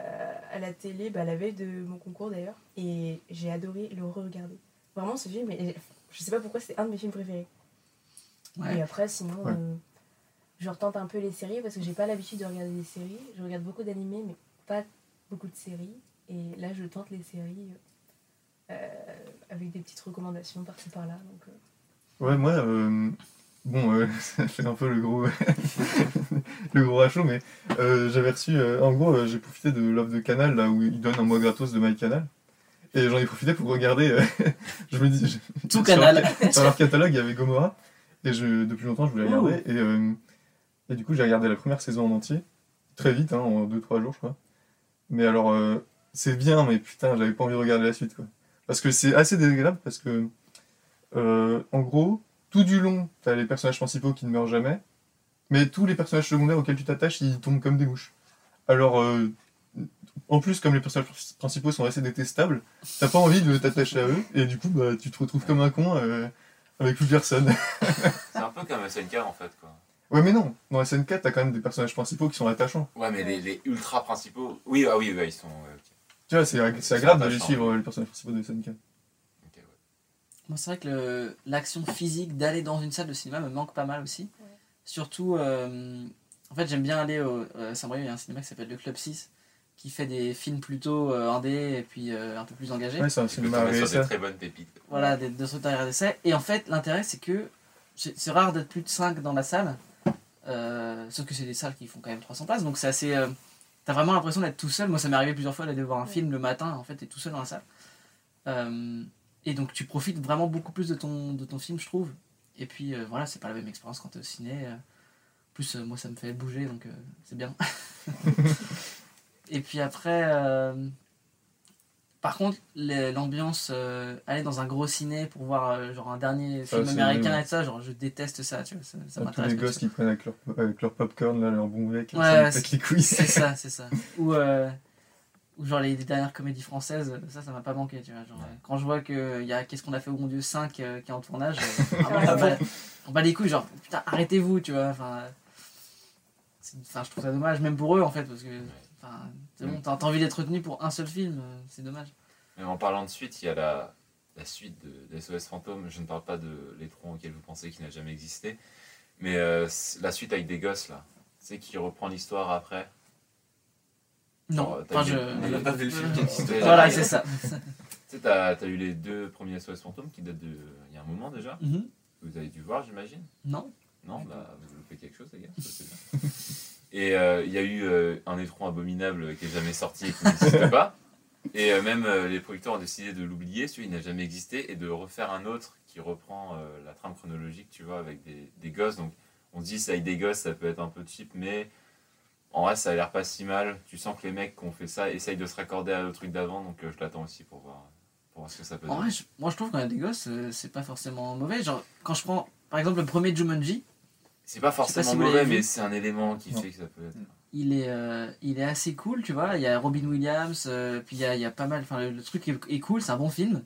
à la télé, bah, la veille de mon concours d'ailleurs. Et j'ai adoré le re-regarder. Vraiment, ce film, et- je sais pas pourquoi, c'est un de mes films préférés. Ouais. Et après, sinon, Ouais. euh, je retente un peu les séries parce que j'ai pas l'habitude de regarder des séries. Je regarde beaucoup d'animés, mais pas beaucoup de séries. Et là, je tente les séries euh, avec des petites recommandations par-ci par-là. Donc, euh, Ouais, moi, euh, bon, euh, ça fait un peu le gros, le gros rachot, mais euh, j'avais reçu, euh, en gros, euh, j'ai profité de l'offre de Canal, là où ils donnent un mois gratos de MyCanal. Et j'en ai profité pour regarder, je me dis, je- Tout Canal. leur- Sur leur catalogue, il y avait Gomorrah, et je, depuis longtemps, je voulais regarder. Et, et du coup, j'ai regardé la première saison en entier, très vite, hein, en 2-3 jours, je crois. Mais alors, c'est bien, mais putain, j'avais pas envie de regarder la suite, quoi. Parce que c'est assez désagréable, parce que, en gros, tout du long, t'as les personnages principaux qui ne meurent jamais, mais tous les personnages secondaires auxquels tu t'attaches, ils tombent comme des mouches. Alors, euh, en plus, comme les personnages principaux sont assez détestables, t'as pas envie de t'attacher à eux, et du coup, bah, tu te retrouves comme un con euh, avec plus personne. C'est un peu comme SNK en fait, quoi. ouais, mais non, dans SN4, t'as quand même des personnages principaux qui sont attachants. Ouais, mais les, les ultra principaux. Oui, ah oui, ouais, ils sont. ouais, ok. Tu vois, c'est agréable de les suivre, les personnages principaux de SN4. Moi, c'est vrai que l'action physique d'aller dans une salle de cinéma me manque pas mal aussi. Ouais. Surtout, euh, en fait, j'aime bien aller au. Euh, Saint-Brieuc, il y a un cinéma qui s'appelle le Club 6 qui fait des films plutôt euh, indés et puis euh, un peu plus engagés. Ouais, c'est un cinéma sur des très bonnes pépites. Voilà, des, de trucs derrière d'essai. Et en fait, l'intérêt, c'est que c'est rare d'être plus de 5 dans la salle. Euh, sauf que c'est des salles qui font quand même 300 places. Donc c'est assez. euh, T'as vraiment l'impression d'être tout seul. Moi, ça m'est arrivé plusieurs fois d'aller voir un Ouais. film le matin. En fait, t'es tout seul dans la salle. Et donc tu profites vraiment beaucoup plus de ton, de ton film, je trouve. Et puis euh, voilà, c'est pas la même expérience quand t'es au ciné. euh. En plus, euh, moi, ça me fait bouger, donc euh, c'est bien. et puis après. euh, par contre, l'ambiance, aller dans un gros ciné pour voir genre un dernier Ça, film américain et tout ça, genre je déteste ça, tu vois, ça, ça Tous m'intéresse les gosses qui prennent avec leur, avec leur popcorn, là, leur bon bec, Ouais, ça me c'est- pète les couilles. C'est ça, c'est ça. Ou, ou genre les, les dernières comédies françaises, ça, ça m'a pas manqué, tu vois. Genre, Ouais. Quand je vois qu'il y a Qu'est-ce qu'on a fait au bon Dieu 5 euh, qui est en tournage, euh, vraiment, on, bat, les couilles, genre putain, arrêtez-vous, tu vois. Enfin, c'est- je trouve ça dommage, même pour eux en fait, parce que c'est bon, t'as envie d'être retenu pour un seul film, euh, c'est dommage. Mais en parlant de suite, il y a la, la suite de, de SOS Fantôme. Je ne parle pas de l'étron auquel vous pensez qui n'a jamais existé. Mais euh, c'est la suite avec des gosses, là. Sais, qui reprend l'histoire après. Non, enfin, eu je. les- On n'a pas vu le film qui existait. Voilà, c'est ça. Tu sais, t'as as eu les deux premiers SOS Fantôme qui datent de. Il y a un moment déjà. Que Vous avez dû voir, j'imagine. Non Non, bah, vous loupez quelque chose, les gars. ça, c'est bien. Et euh, il y a eu euh, un étron abominable qui est jamais sorti et qui n'existe pas. Et euh, même euh, les producteurs ont décidé de l'oublier, celui il n'a jamais existé, et de refaire un autre qui reprend euh, la trame chronologique, tu vois, avec des, des gosses. Donc on se dit, ça avec des gosses, ça peut être un peu cheap, mais en vrai, ça a l'air pas si mal. Tu sens que les mecs qui ont fait ça essayent de se raccorder à le truc d'avant, donc euh, je l'attends aussi pour voir, pour voir ce que ça peut En donner. vrai, je- moi je trouve qu'on a des gosses, euh, c'est pas forcément mauvais. Genre, quand je prends par exemple le premier Jumanji, C'est pas pas forcément si mauvais, mais c'est un élément qui Non. fait que ça peut être. il est, euh, il est assez cool, tu vois. Il y a Robin Williams, euh, puis il y a, il y a pas mal. Enfin, le, le truc est, est cool, c'est un bon film.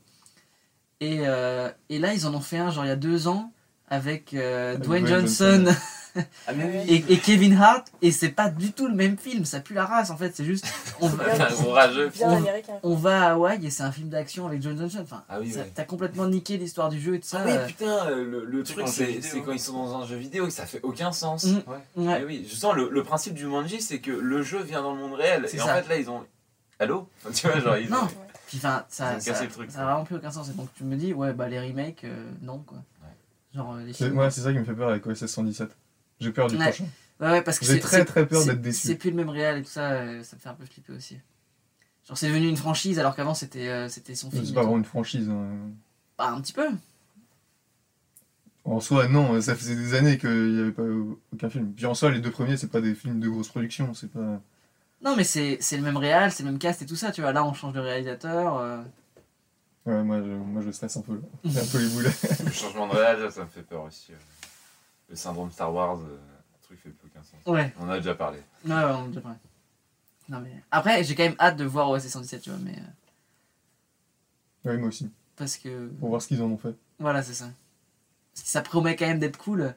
Et, euh, et là, ils en ont fait un, genre il y a deux ans, avec euh, Dwayne Johnson Ah, mais et, et Kevin Hart, et c'est pas du tout le même film, ça pue la race en fait, c'est juste. On va, un gros rageux. On- on va à Hawaï et c'est un film d'action avec John Johnson. Enfin, Ah oui, ça- ouais. t'as complètement niqué l'histoire du jeu et tout ça. Ah oui, euh, putain, euh, le, truc c'est quand ils sont dans un jeu vidéo et ça fait aucun sens. Mm. Ouais. ouais. Oui, je sens le, le principe du Manji, c'est que le jeu vient dans le monde réel. C'est Et en ça. fait, là, ils ont. Allô? Tu vois, genre, ils Non. ont. Puis enfin, ça, ça, le truc, ça quoi. a vraiment plus aucun sens. Et donc tu me dis, ouais, bah les remakes, euh, non quoi. Genre euh, les C'est films. ouais, c'est ça qui me fait peur avec OSS 117. J'ai peur du Ouais. prochain. Ouais, ouais, parce que J'ai c'est- très très peur d'être déçu. C'est plus le même réel et tout ça, euh, ça me fait un peu flipper aussi. Genre c'est devenu une franchise alors qu'avant c'était euh, c'était son film. C'est pas vraiment une franchise. hein. Bah, un petit peu. En soi, non, ça faisait des années qu'il n'y avait pas aucun film. Puis en soi, les deux premiers, c'est pas des films de grosse production, c'est pas. Non mais c'est c'est le même réel, c'est le même cast et tout ça, tu vois. Là on change de réalisateur. euh, Ouais, moi je, moi je stresse un peu là. J'ai un peu les boulets. Le changement de réel, ça, ça me fait peur aussi. euh. Le syndrome Star Wars, euh, le truc fait plus aucun sens. Ouais. On en a déjà parlé. Ouais, ouais, on devrait. Non mais après j'ai quand même hâte de voir OSS 117, tu vois, mais euh, Ouais, moi aussi. parce que Pour voir ce qu'ils en ont fait. Voilà, c'est ça. Parce que ça promet quand même d'être cool.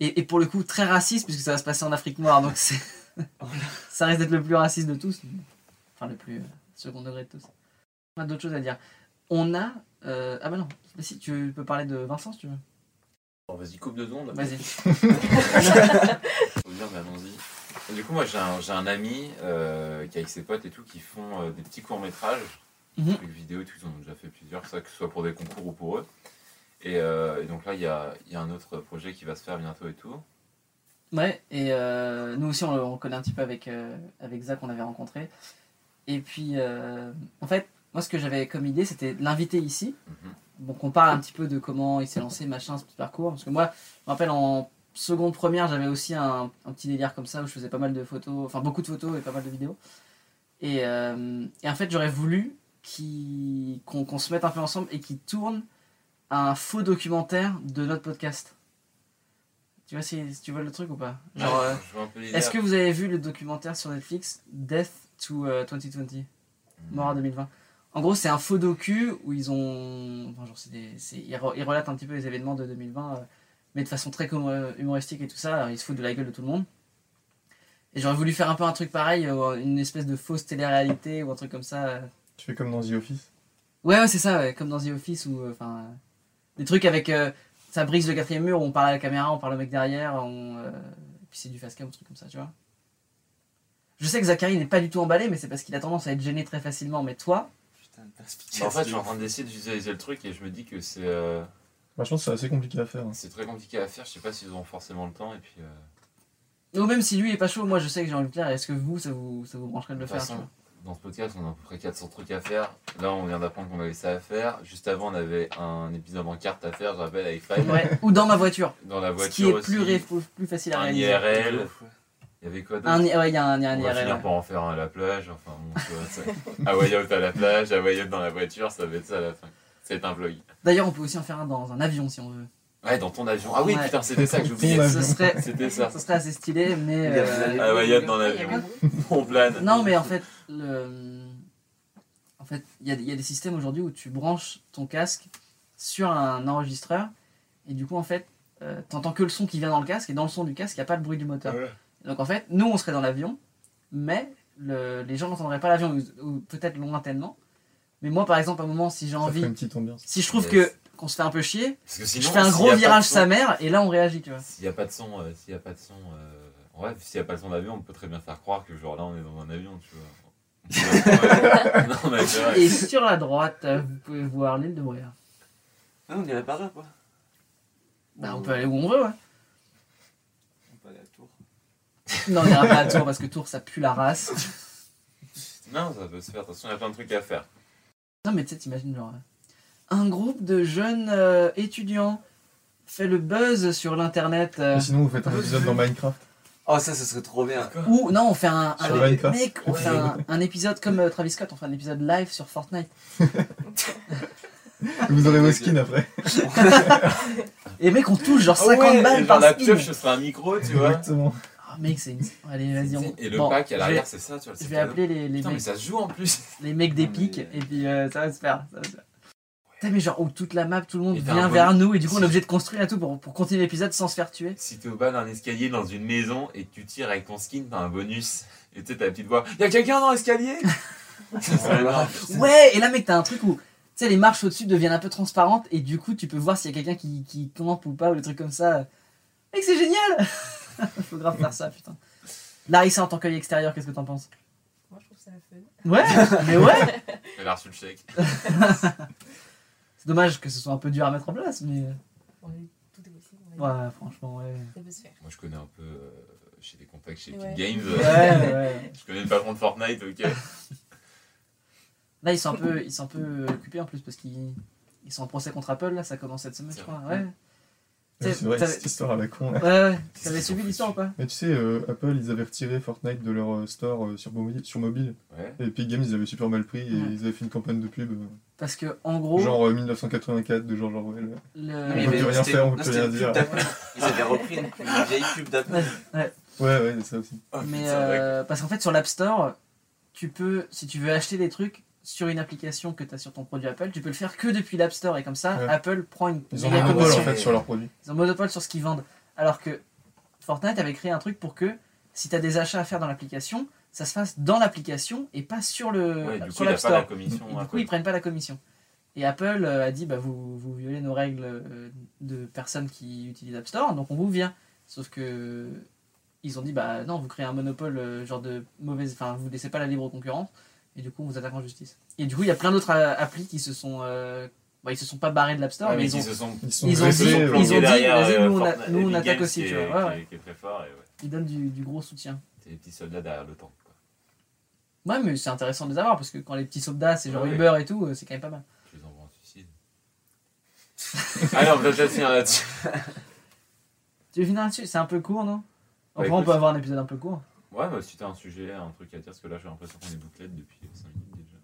Et, et pour le coup, très raciste, puisque ça va se passer en Afrique noire. Donc c'est. ça risque d'être le plus raciste de tous. Enfin, le plus euh, second degré de tous. On a d'autres choses à dire. On a. euh, Ah bah non. Bah si, tu peux parler de Vincent si tu veux. Vas-y, coupe deux secondes. Vas-y. Faut dire, mais allons-y. Et Du coup, moi, j'ai un, j'ai un ami euh, qui, avec ses potes et tout, qui font euh, des petits courts-métrages, Mhm. des trucs vidéo et tout. Ils en ont déjà fait plusieurs, ça, que ce soit pour des concours ou pour eux. Et, euh, et donc là, il y a, il y a un autre projet qui va se faire bientôt et tout. Ouais, et euh, nous aussi on, le- on le connaît un petit peu avec, euh, avec Zach qu'on avait rencontré. Et puis, euh, en fait, moi ce que j'avais comme idée c'était de l'inviter ici. Mhm. Donc on parle un petit peu de comment il s'est lancé, machin, ce petit parcours. Parce que moi, je me rappelle en seconde première, j'avais aussi un, un petit délire comme ça où je faisais pas mal de photos, enfin beaucoup de photos et pas mal de vidéos. Et, euh, et en fait, j'aurais voulu qu'on se mette un peu ensemble et qu'il tourne un faux documentaire de notre podcast. Tu vois, si, tu vois le truc ou pas? Genre, euh, est-ce que vous avez vu le documentaire sur Netflix Death to euh, 2020 Mort à 2020 En gros, c'est un faux docu où ils ont. Enfin, genre, des- ils, re- ils relatent un petit peu les événements de 2020, euh, mais de façon très humoristique et tout ça. alors, ils se foutent de la gueule de tout le monde. Et j'aurais voulu faire un peu un truc pareil, euh, une espèce de fausse télé-réalité ou un truc comme ça. euh. Tu fais comme dans The Office? Ouais, ouais, c'est ça, ouais, comme dans The Office ou. Enfin. euh, des trucs avec. ça brise le quatrième mur, où on parle à la caméra, on parle au mec derrière, on, et puis c'est du fast cam, un truc comme ça, tu vois. Je sais que Zachary n'est pas du tout emballé, mais c'est parce qu'il a tendance à être gêné très facilement. Mais toi. En fait, je suis en train d'essayer de visualiser le truc et je me dis que c'est euh, Bah, je pense que c'est assez compliqué à faire. hein. c'est très compliqué à faire. Je sais pas s'ils ont forcément le temps. Et puis, euh, Ou même si lui est pas chaud, moi je sais que j'ai envie de le faire. Est-ce que vous, ça vous, ça vous brancherait de de le faire dans ce podcast, on a à peu près 400 trucs à faire. Là, on vient d'apprendre qu'on avait ça à faire. Juste avant, on avait un épisode en carte à faire, je rappelle, avec Five. Ouais. Ou dans ma voiture. Dans la Ce voiture qui est aussi. plus, plus facile à un réaliser. IRL. Il y avait quoi d'autre Un, ouais, il y a un, il y a un On va IRL. finir par en faire un à la plage. Enfin, bon, tu vois, c'est- Hawaii Out à la plage, Hawaii Out dans la voiture, ça va être ça à la fin. Être un vlog. D'ailleurs, on peut aussi en faire un dans un avion si on veut. Ouais, dans ton avion. Ah oui, Ouais. putain, c'était ça que j'oubliais. Ce serait, C'était ça. ça serait assez stylé, mais. Euh, Ah a dans l'avion. On plane. Non, mais en fait, le... en fait, il y, a- il y a des systèmes aujourd'hui où tu branches ton casque sur un enregistreur et du coup, en fait, euh, t'entends que le son qui vient dans le casque et dans le son du casque, il n'y a pas le bruit du moteur. Donc en fait, nous, on serait dans l'avion, mais le- les gens n'entendraient pas l'avion ou, ou peut-être lointainement. Mais moi, par exemple, à un moment, si j'ai envie, ferait une petite ambiance. si je trouve Yes. que qu'on se fait un peu chier, Parce que sinon, je fais un gros virage son- sa mère et là, on réagit, tu vois. S'il n'y a pas de son, euh, s'il y a pas de son, euh, en vrai, s'il n'y a pas de son d'avion, on peut très bien faire croire que genre là, on est dans un avion, tu vois. non, mais vrai. Et sur la droite, euh, vous pouvez voir l'île de Bréa. Ah, on irait par là, quoi. Bah, on peut aller où on veut, ouais. On peut aller à Tours. Non, on n'ira pas à Tours parce que Tours ça pue la race. Non, ça peut se faire. De toute façon, il y a plein de trucs à faire. Non, mais tu sais, t'imagines genre. euh, Un groupe de jeunes euh, étudiants fait le buzz sur l'internet. euh, Et sinon, vous faites un épisode dans Minecraft. Oh, ça, ce serait trop bien. Ou non, on fait un, Minecraft. mec, on fait un, un épisode comme euh, Travis Scott, on fait un épisode live sur Fortnite. Vous aurez vos skins après. Et mec, on touche genre Ah 50 ouais, balles et par la skin. pioche, ce sera un micro, tu vois. Exactement. Mec, c'est une. Allez, vas-y, on. Et le Bon, pack à l'arrière, c'est ça, tu vois. Je vais appeler les, les Putain, mais mecs, ça se joue en plus. les mecs d'Epic mais- et puis euh, ça va se faire. Ça va se faire. Putain, mais genre où toute la map, tout le monde vient vers bon- nous et du coup on est obligé de construire et tout pour, pour continuer l'épisode sans se faire tuer. Si t'es au bas d'un escalier dans une maison et que tu tires avec ton skin, t'as un bonus. Et tu sais, t'as la petite voix. Y'a quelqu'un dans l'escalier? Ouais, et là mec, t'as un truc où tu sais, les marches au-dessus deviennent un peu transparentes et du coup tu peux voir s'il y a quelqu'un qui, qui campe ou pas ou des trucs comme ça. Mec, c'est génial Faut grave faire ça, putain. Larissa en tant qu'œil extérieur, qu'est-ce que t'en penses? Moi, je trouve ça fun. Ouais, mais ouais Elle a reçu le chèque. C'est dommage que ce soit un peu dur à mettre en place, mais. Tout est possible. Ouais, franchement, ouais. Ça peut se faire. Moi, je connais un peu. euh, J'ai des contacts chez Ouais. Epic Games. Ouais, ouais. Je connais le patron de Fortnite, ok. Là, ils sont un peu, ils sont un peu occupés en plus parce qu'ils ils sont en procès contre Apple. Là, ça commence cette semaine, je crois. vrai. Ouais. C'est vrai, cette histoire à la con. là. Ouais, ouais. T'avais suivi l'histoire ou pas Mais tu sais, euh, Apple, ils avaient retiré Fortnite de leur euh, store euh, sur, mobile, sur mobile. Ouais. Et Epic Games, ils avaient super mal pris et Ouais. ils avaient fait une campagne de pub. euh, Parce que en gros, Genre euh, 1984 de George Orwell. le... On mais peut rien faire, on peut plus c'était rien dire. Ils avaient repris une, une vieille pub d'Apple. Ouais, Ouais, ouais, c'est ça aussi. Oh, mais putain, ouais. euh, parce qu'en fait sur l'App Store, tu peux, si tu veux acheter des trucs sur une application que tu as sur ton produit Apple, tu peux le faire que depuis l'App Store et comme ça, Ouais. Apple prend une Ils ont monopole commission. en fait sur leurs produits. Ils ont monopole sur ce qu'ils vendent. Alors que Fortnite avait créé un truc pour que si tu as des achats à faire dans l'application, ça se fasse dans l'application et pas sur le Ouais, du sur coup, il l'App pas la Store. commission. Et du coup, ils prennent pas la commission. Et Apple euh, a dit bah, vous, vous violez nos règles euh, de personnes qui utilisent App Store, donc on vous vient. Sauf que ils ont dit bah non, vous créez un monopole, euh, genre de mauvaise. Enfin, vous laissez pas la libre concurrence, et du coup, on vous attaque en justice. Et du coup, il y a plein d'autres euh, applis qui se sont. euh, bah, ils se sont pas barrés de l'App Store, Ouais, mais mais ils ont, ils se sont Ils sont Ils ont dit- ils ont dit, vas-y, euh, nous, on a- nous, on attaque aussi, qui tu est- vois, ouais, qui est- ouais. Qui est très fort et ouais. ils donnent du, du gros soutien. C'est les petits soldats derrière le tank. Quoi. Ouais, mais c'est intéressant de les avoir parce que quand les petits soldats, c'est genre. Uber et tout, c'est quand même pas mal. Je les envoie en suicide. Allez, on va peut-être finir là-dessus. Tu veux finir là-dessus? C'est un peu court, non? Enfin, on écoute. peut avoir un épisode un peu court. Ouais, bah, si t'as un sujet, un truc à dire, parce que là j'ai l'impression qu'on est bouclette depuis 5 minutes déjà.